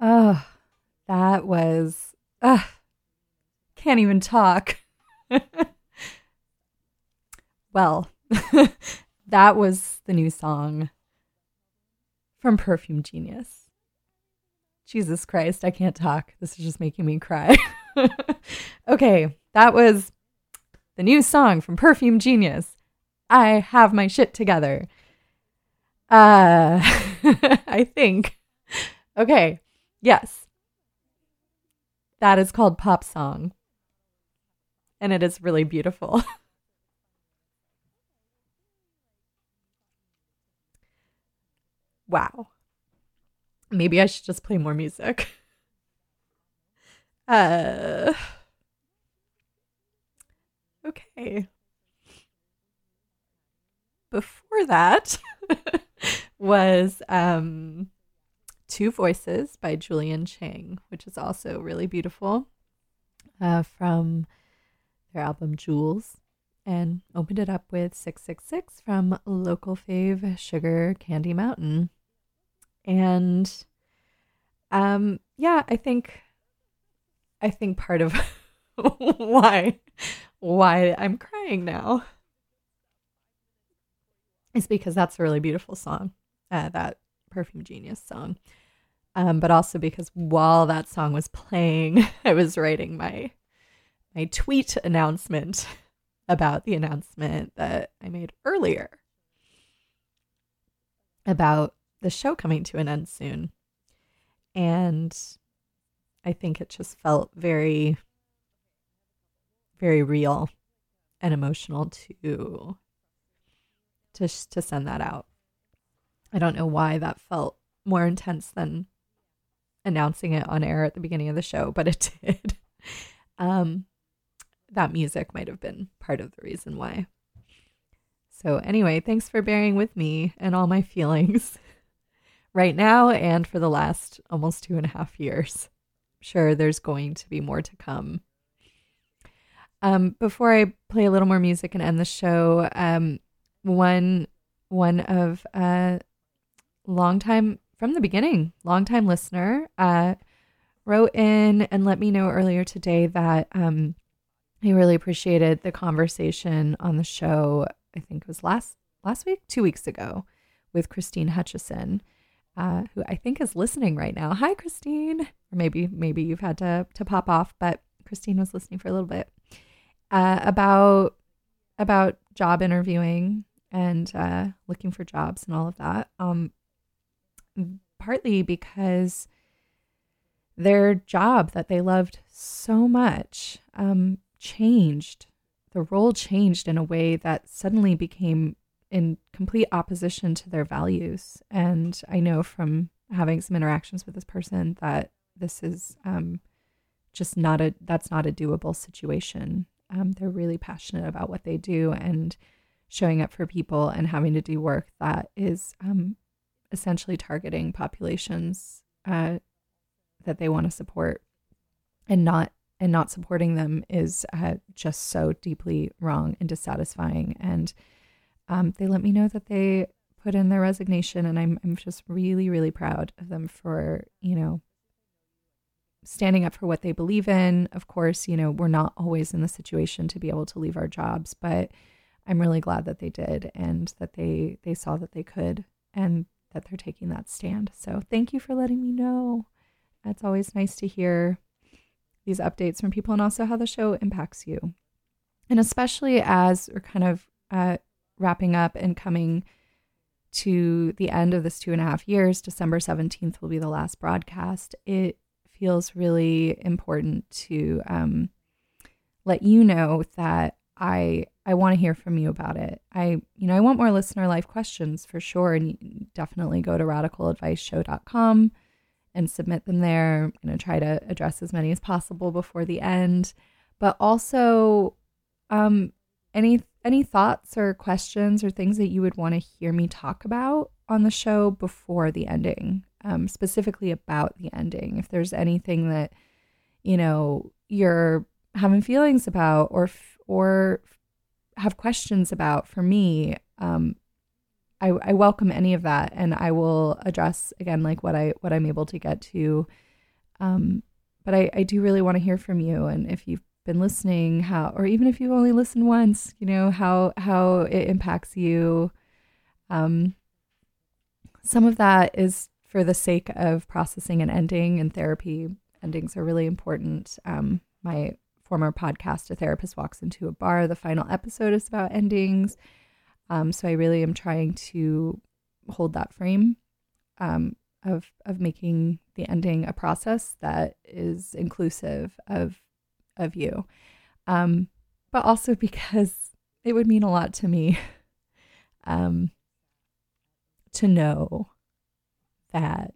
Oh, that was, uh, can't even talk. well, that was the new song from Perfume Genius. Jesus Christ, I can't talk. This is just making me cry. okay, that was the new song from Perfume Genius. I have my shit together. Uh, I think. Okay, yes. That is called Pop Song. And it is really beautiful. wow. Maybe I should just play more music. Uh Okay. Before that was um Two Voices by Julian Chang, which is also really beautiful. Uh from their album Jewels and opened it up with 666 from local fave Sugar Candy Mountain. And um yeah, I think I think part of why why I'm crying now is because that's a really beautiful song. Uh, that Perfume Genius song. Um, but also because while that song was playing, I was writing my my tweet announcement about the announcement that I made earlier about the show coming to an end soon. And I think it just felt very, very real and emotional to to to send that out. I don't know why that felt more intense than announcing it on air at the beginning of the show, but it did. um, that music might have been part of the reason why. So, anyway, thanks for bearing with me and all my feelings right now and for the last almost two and a half years. Sure there's going to be more to come. Um, before I play a little more music and end the show, um, one one of uh, long time from the beginning, long time listener, uh, wrote in and let me know earlier today that um, he really appreciated the conversation on the show. I think it was last last week, two weeks ago, with Christine Hutchison, uh, who I think is listening right now. Hi, Christine. Or maybe maybe you've had to to pop off, but Christine was listening for a little bit uh, about about job interviewing and uh, looking for jobs and all of that. Um, partly because their job that they loved so much um, changed. The role changed in a way that suddenly became in complete opposition to their values. And I know from having some interactions with this person that this is um, just not a that's not a doable situation. Um, they're really passionate about what they do and showing up for people and having to do work that is um, essentially targeting populations uh, that they want to support. And not and not supporting them is uh, just so deeply wrong and dissatisfying. And um, they let me know that they put in their resignation and I'm, I'm just really really proud of them for you know standing up for what they believe in. Of course you know we're not always in the situation to be able to leave our jobs but i'm really glad that they did and that they they saw that they could. And that they're taking that stand. So thank you for letting me know. It's always nice to hear these updates from people and also how the show impacts you. And especially as we're kind of uh, wrapping up and coming to the end of this two and a half years december 17th will be the last broadcast. It feels really important to um, let you know that I I want to hear from you about it. I you know I want more listener life questions for sure, and definitely go to radicaladviceshow.com and submit them there. I'm gonna try to address as many as possible before the end, but also um, any any thoughts or questions or things that you would want to hear me talk about on the show before the ending um, specifically about the ending. If there's anything that, you know, you're having feelings about or f- or have questions about for me um I, I welcome any of that. And I will address again like what I what I'm able to get to. Um but I, I do really want to hear from you. And if you've been listening how or even if you've only listened once you know how how it impacts you. Um some of that is for the sake of processing and ending and therapy endings are really important. Um my former podcast a therapist walks into a bar the final episode is about endings. Um so i really am trying to hold that frame um of of making the ending a process that is inclusive of of you. Um but also because it would mean a lot to me um to know that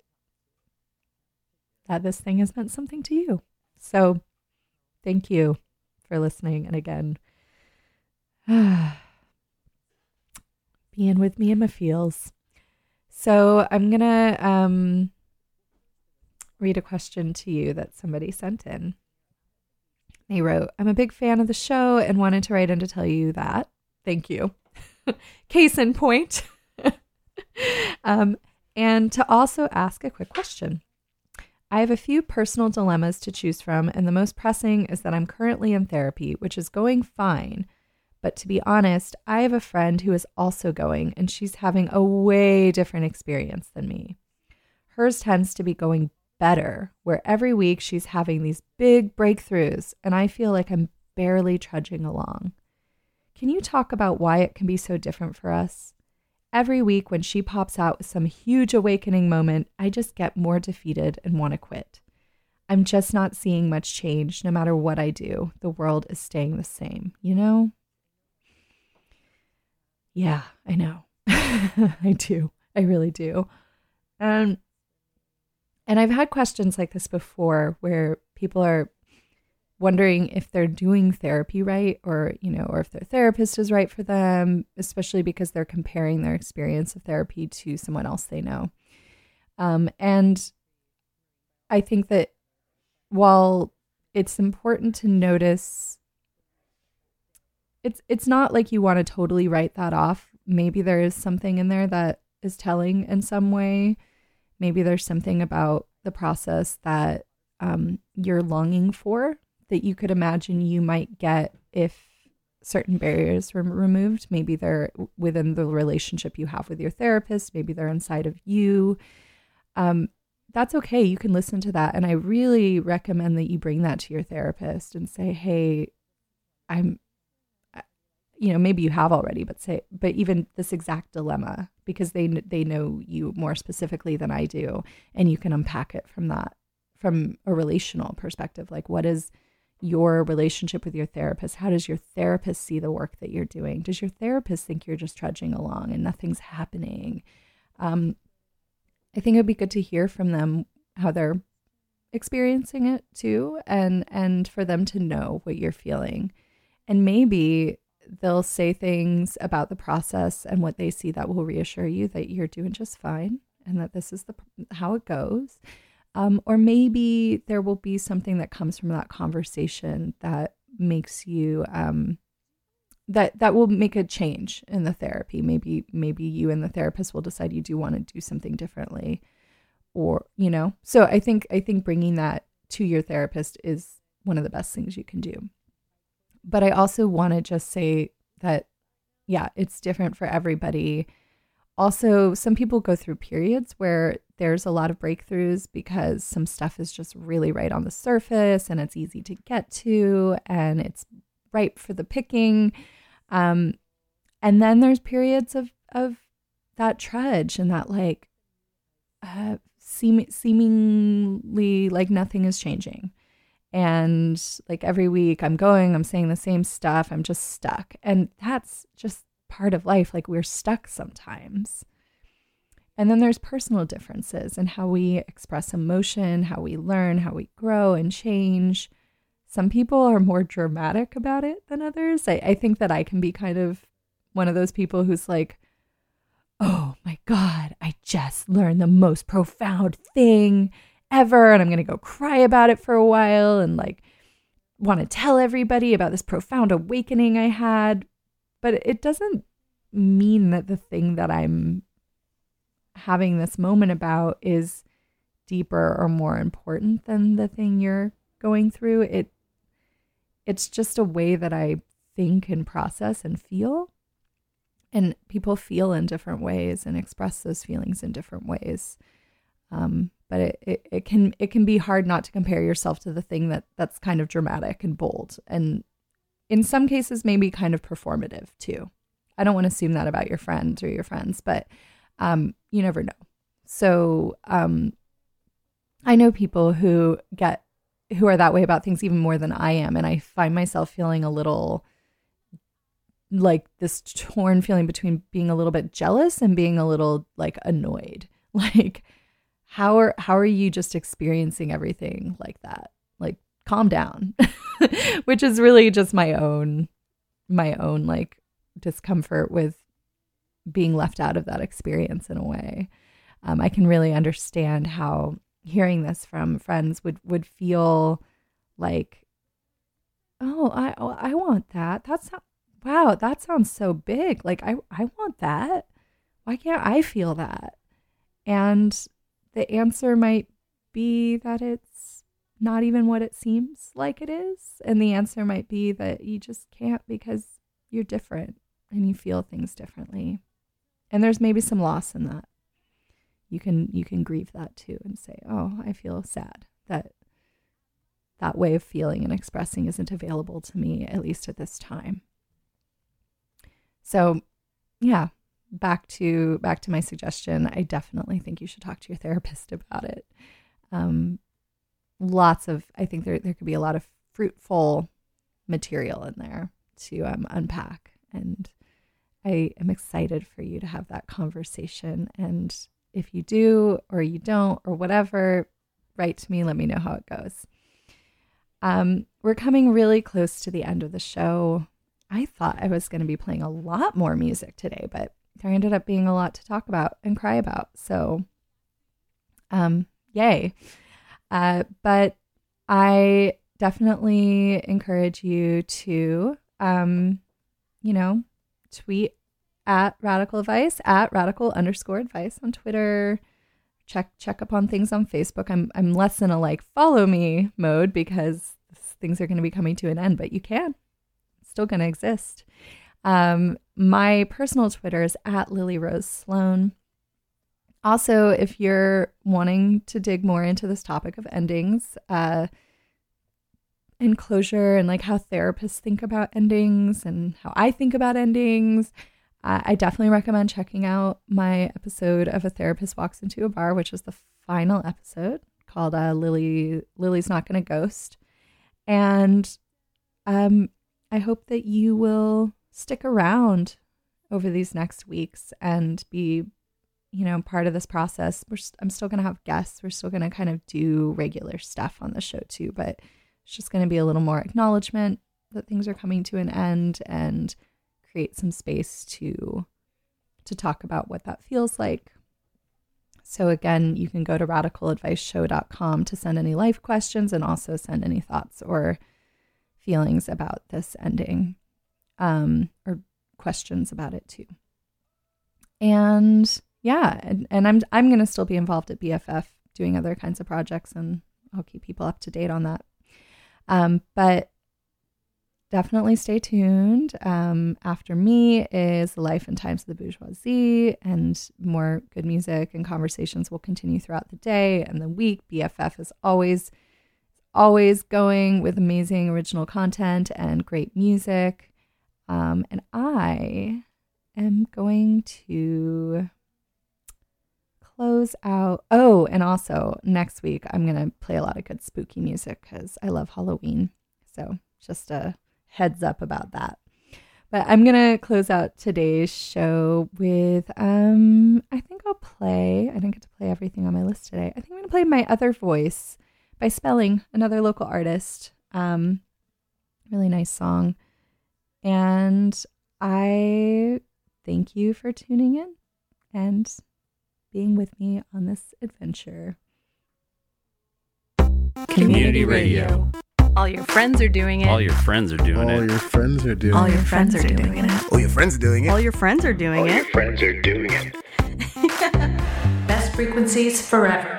that this thing has meant something to you. So thank you for listening and again being with me in my feels so i'm gonna um read a question to you that somebody sent in they wrote, I'm a big fan of the show and wanted to write in to tell you that. Thank you. Case in point. um, and to also ask a quick question. I have a few personal dilemmas to choose from, and the most pressing is that I'm currently in therapy, which is going fine. But to be honest, I have a friend who is also going, and she's having a way different experience than me. Hers tends to be going better, where every week she's having these big breakthroughs, and I feel like I'm barely trudging along. Can you talk about why it can be so different for us? Every week, when she pops out with some huge awakening moment, I just get more defeated and want to quit. I'm just not seeing much change no matter what I do. The world is staying the same, you know? Yeah, I know. I do. I really do. Um, and I've had questions like this before where people are wondering if they're doing therapy right or, you know, or if their therapist is right for them, especially because they're comparing their experience of therapy to someone else they know. Um, and I think that while it's important to notice it's it's not like you want to totally write that off. Maybe there is something in there that is telling in some way maybe there's something about the process that um, you're longing for that you could imagine you might get if certain barriers were removed. Maybe they're within the relationship you have with your therapist, maybe they're inside of you. Um, that's okay. You can listen to that. And I really recommend that you bring that to your therapist and say, hey, I'm, you know, maybe you have already, but say, but even this exact dilemma, because they they know you more specifically than I do, and you can unpack it from that, from a relational perspective. Like, what is your relationship with your therapist? How does your therapist see the work that you're doing? Does your therapist think you're just trudging along and nothing's happening? Um, I think it'd be good to hear from them how they're experiencing it too, and and for them to know what you're feeling, and maybe they'll say things about the process and what they see that will reassure you that you're doing just fine and that this is the how it goes. Um, or maybe there will be something that comes from that conversation that makes you um, that that will make a change in the therapy. Maybe maybe you and the therapist will decide you do want to do something differently, or you know. So I think I think bringing that to your therapist is one of the best things you can do. But I also want to just say that, yeah, it's different for everybody. Also, some people go through periods where there's a lot of breakthroughs because some stuff is just really right on the surface and it's easy to get to and it's ripe for the picking. Um, and then there's periods of, of that trudge and that like uh, seem, seemingly like nothing is changing. And like every week i'm going i'm saying the same stuff i'm just stuck. And that's just part of life like we're stuck sometimes and then there's personal differences in how we express emotion how we learn how we grow and change. Some people are more dramatic about it than others. I, I think that i can be kind of one of those people who's like oh my god i just learned the most profound thing ever and I'm going to go cry about it for a while and like want to tell everybody about this profound awakening I had, but it doesn't mean that the thing that I'm having this moment about is deeper or more important than the thing you're going through. It it's just a way that I think and process and feel. And people feel in different ways and express those feelings in different ways. Um, but it, it, it can it can be hard not to compare yourself to the thing that that's kind of dramatic and bold and in some cases maybe kind of performative too. I don't want to assume that about your friends or your friends, but um, you never know. So um, I know people who get who are that way about things even more than I am, and I find myself feeling a little like this torn feeling between being a little bit jealous and being a little like annoyed. Like how are how are you just experiencing everything like that? Like calm down. Which is really just my own my own like discomfort with being left out of that experience in a way. Um, I can really understand how hearing this from friends would would feel like, oh, I oh, I want that. That's not, wow. That sounds so big. Like I I want that. Why can't I feel that? And the answer might be that it's not even what it seems like it is, and the answer might be that you just can't because you're different and you feel things differently. And there's maybe some loss in that. You can you can grieve that too and say, "Oh, I feel sad that that way of feeling and expressing isn't available to me at least at this time." So, yeah, back to back to my suggestion. I definitely think you should talk to your therapist about it. Um, lots of I think there there could be a lot of fruitful material in there to um, unpack and I am excited for you to have that conversation. And if you do or you don't or whatever, write to me. Let me know how it goes. Um, we're coming really close to the end of the show. I thought I was going to be playing a lot more music today, but there ended up being a lot to talk about and cry about. So, um, yay. Uh, but I definitely encourage you to, um, you know, tweet at radical advice at radical underscore advice on Twitter. Check check up on things on Facebook. I'm I'm less in a like follow me mode because things are going to be coming to an end, but you can still going to exist. Um, my personal Twitter is at Lily Rose Sloan. Also, if you're wanting to dig more into this topic of endings, uh, and closure and like how therapists think about endings and how I think about endings. I definitely recommend checking out my episode of A Therapist Walks Into a Bar, which is the final episode called uh, Lily Lily's Not Gonna Ghost. And um, I hope that you will stick around over these next weeks and be, you know, part of this process. We're, I'm still to have guests. We're still to kind of do regular stuff on the show too, but it's just going to be a little more acknowledgement that things are coming to an end and create some space to to talk about what that feels like. So again, you can go to radicaladviceshow.com to send any life questions and also send any thoughts or feelings about this ending um, or questions about it too. And yeah, and, and I'm I'm going to still be involved at BFF doing other kinds of projects and I'll keep people up to date on that. Um, but definitely stay tuned. Um, after me is life and times of the bourgeoisie, and more good music and conversations will continue throughout the day and the week. BFF is always, always going with amazing original content and great music. Um, and I am going to close out. Oh, and also next week, I'm going to play a lot of good spooky music because I love Halloween. So just a heads up about that. But I'm going to close out today's show with um I think I'll play. I didn't get to play everything on my list today. I think I'm going to play My Other Voice by Spelling, another local artist. Um really nice song. And I thank you for tuning in and being with me on this adventure. Community Radio. All your friends are doing it. All your friends are doing All it. your friends are doing All it. your friends are doing it. All your friends are doing it. All your friends are doing it. your friends are doing it. Best frequencies forever.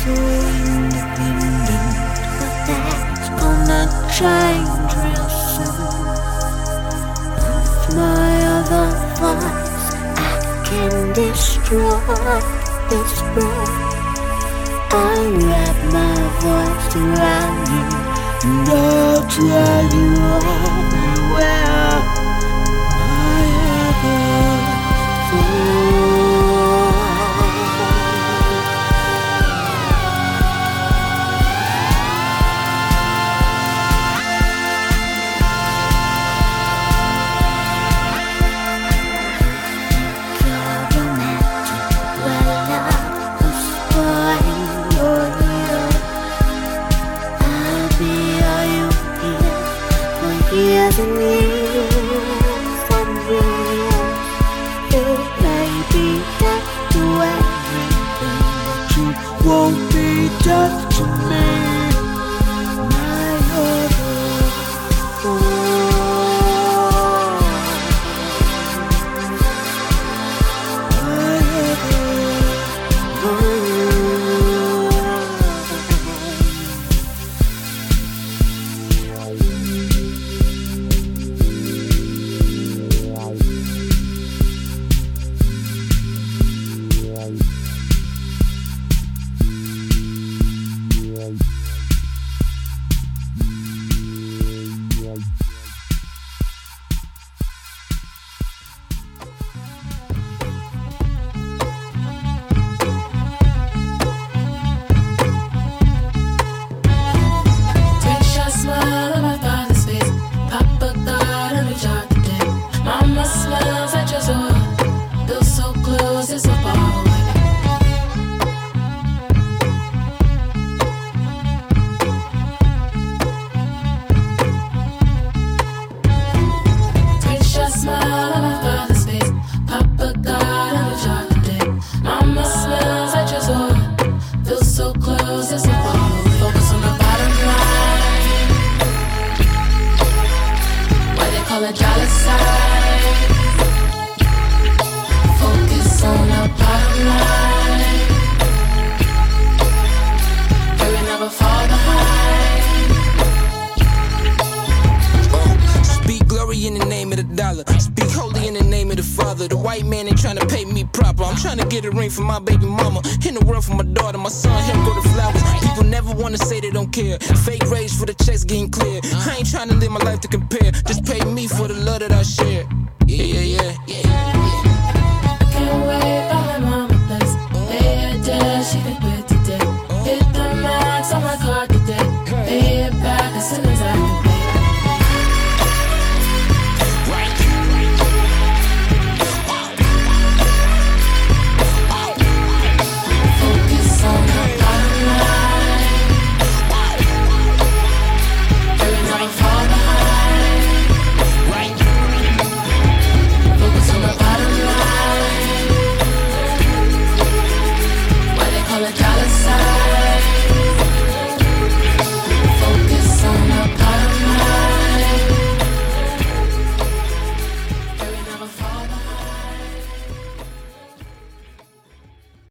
So independent, but that's gonna change real soon. With my other thoughts, I can destroy this world. I wrap my voice around you, and I'll tell you everywhere. My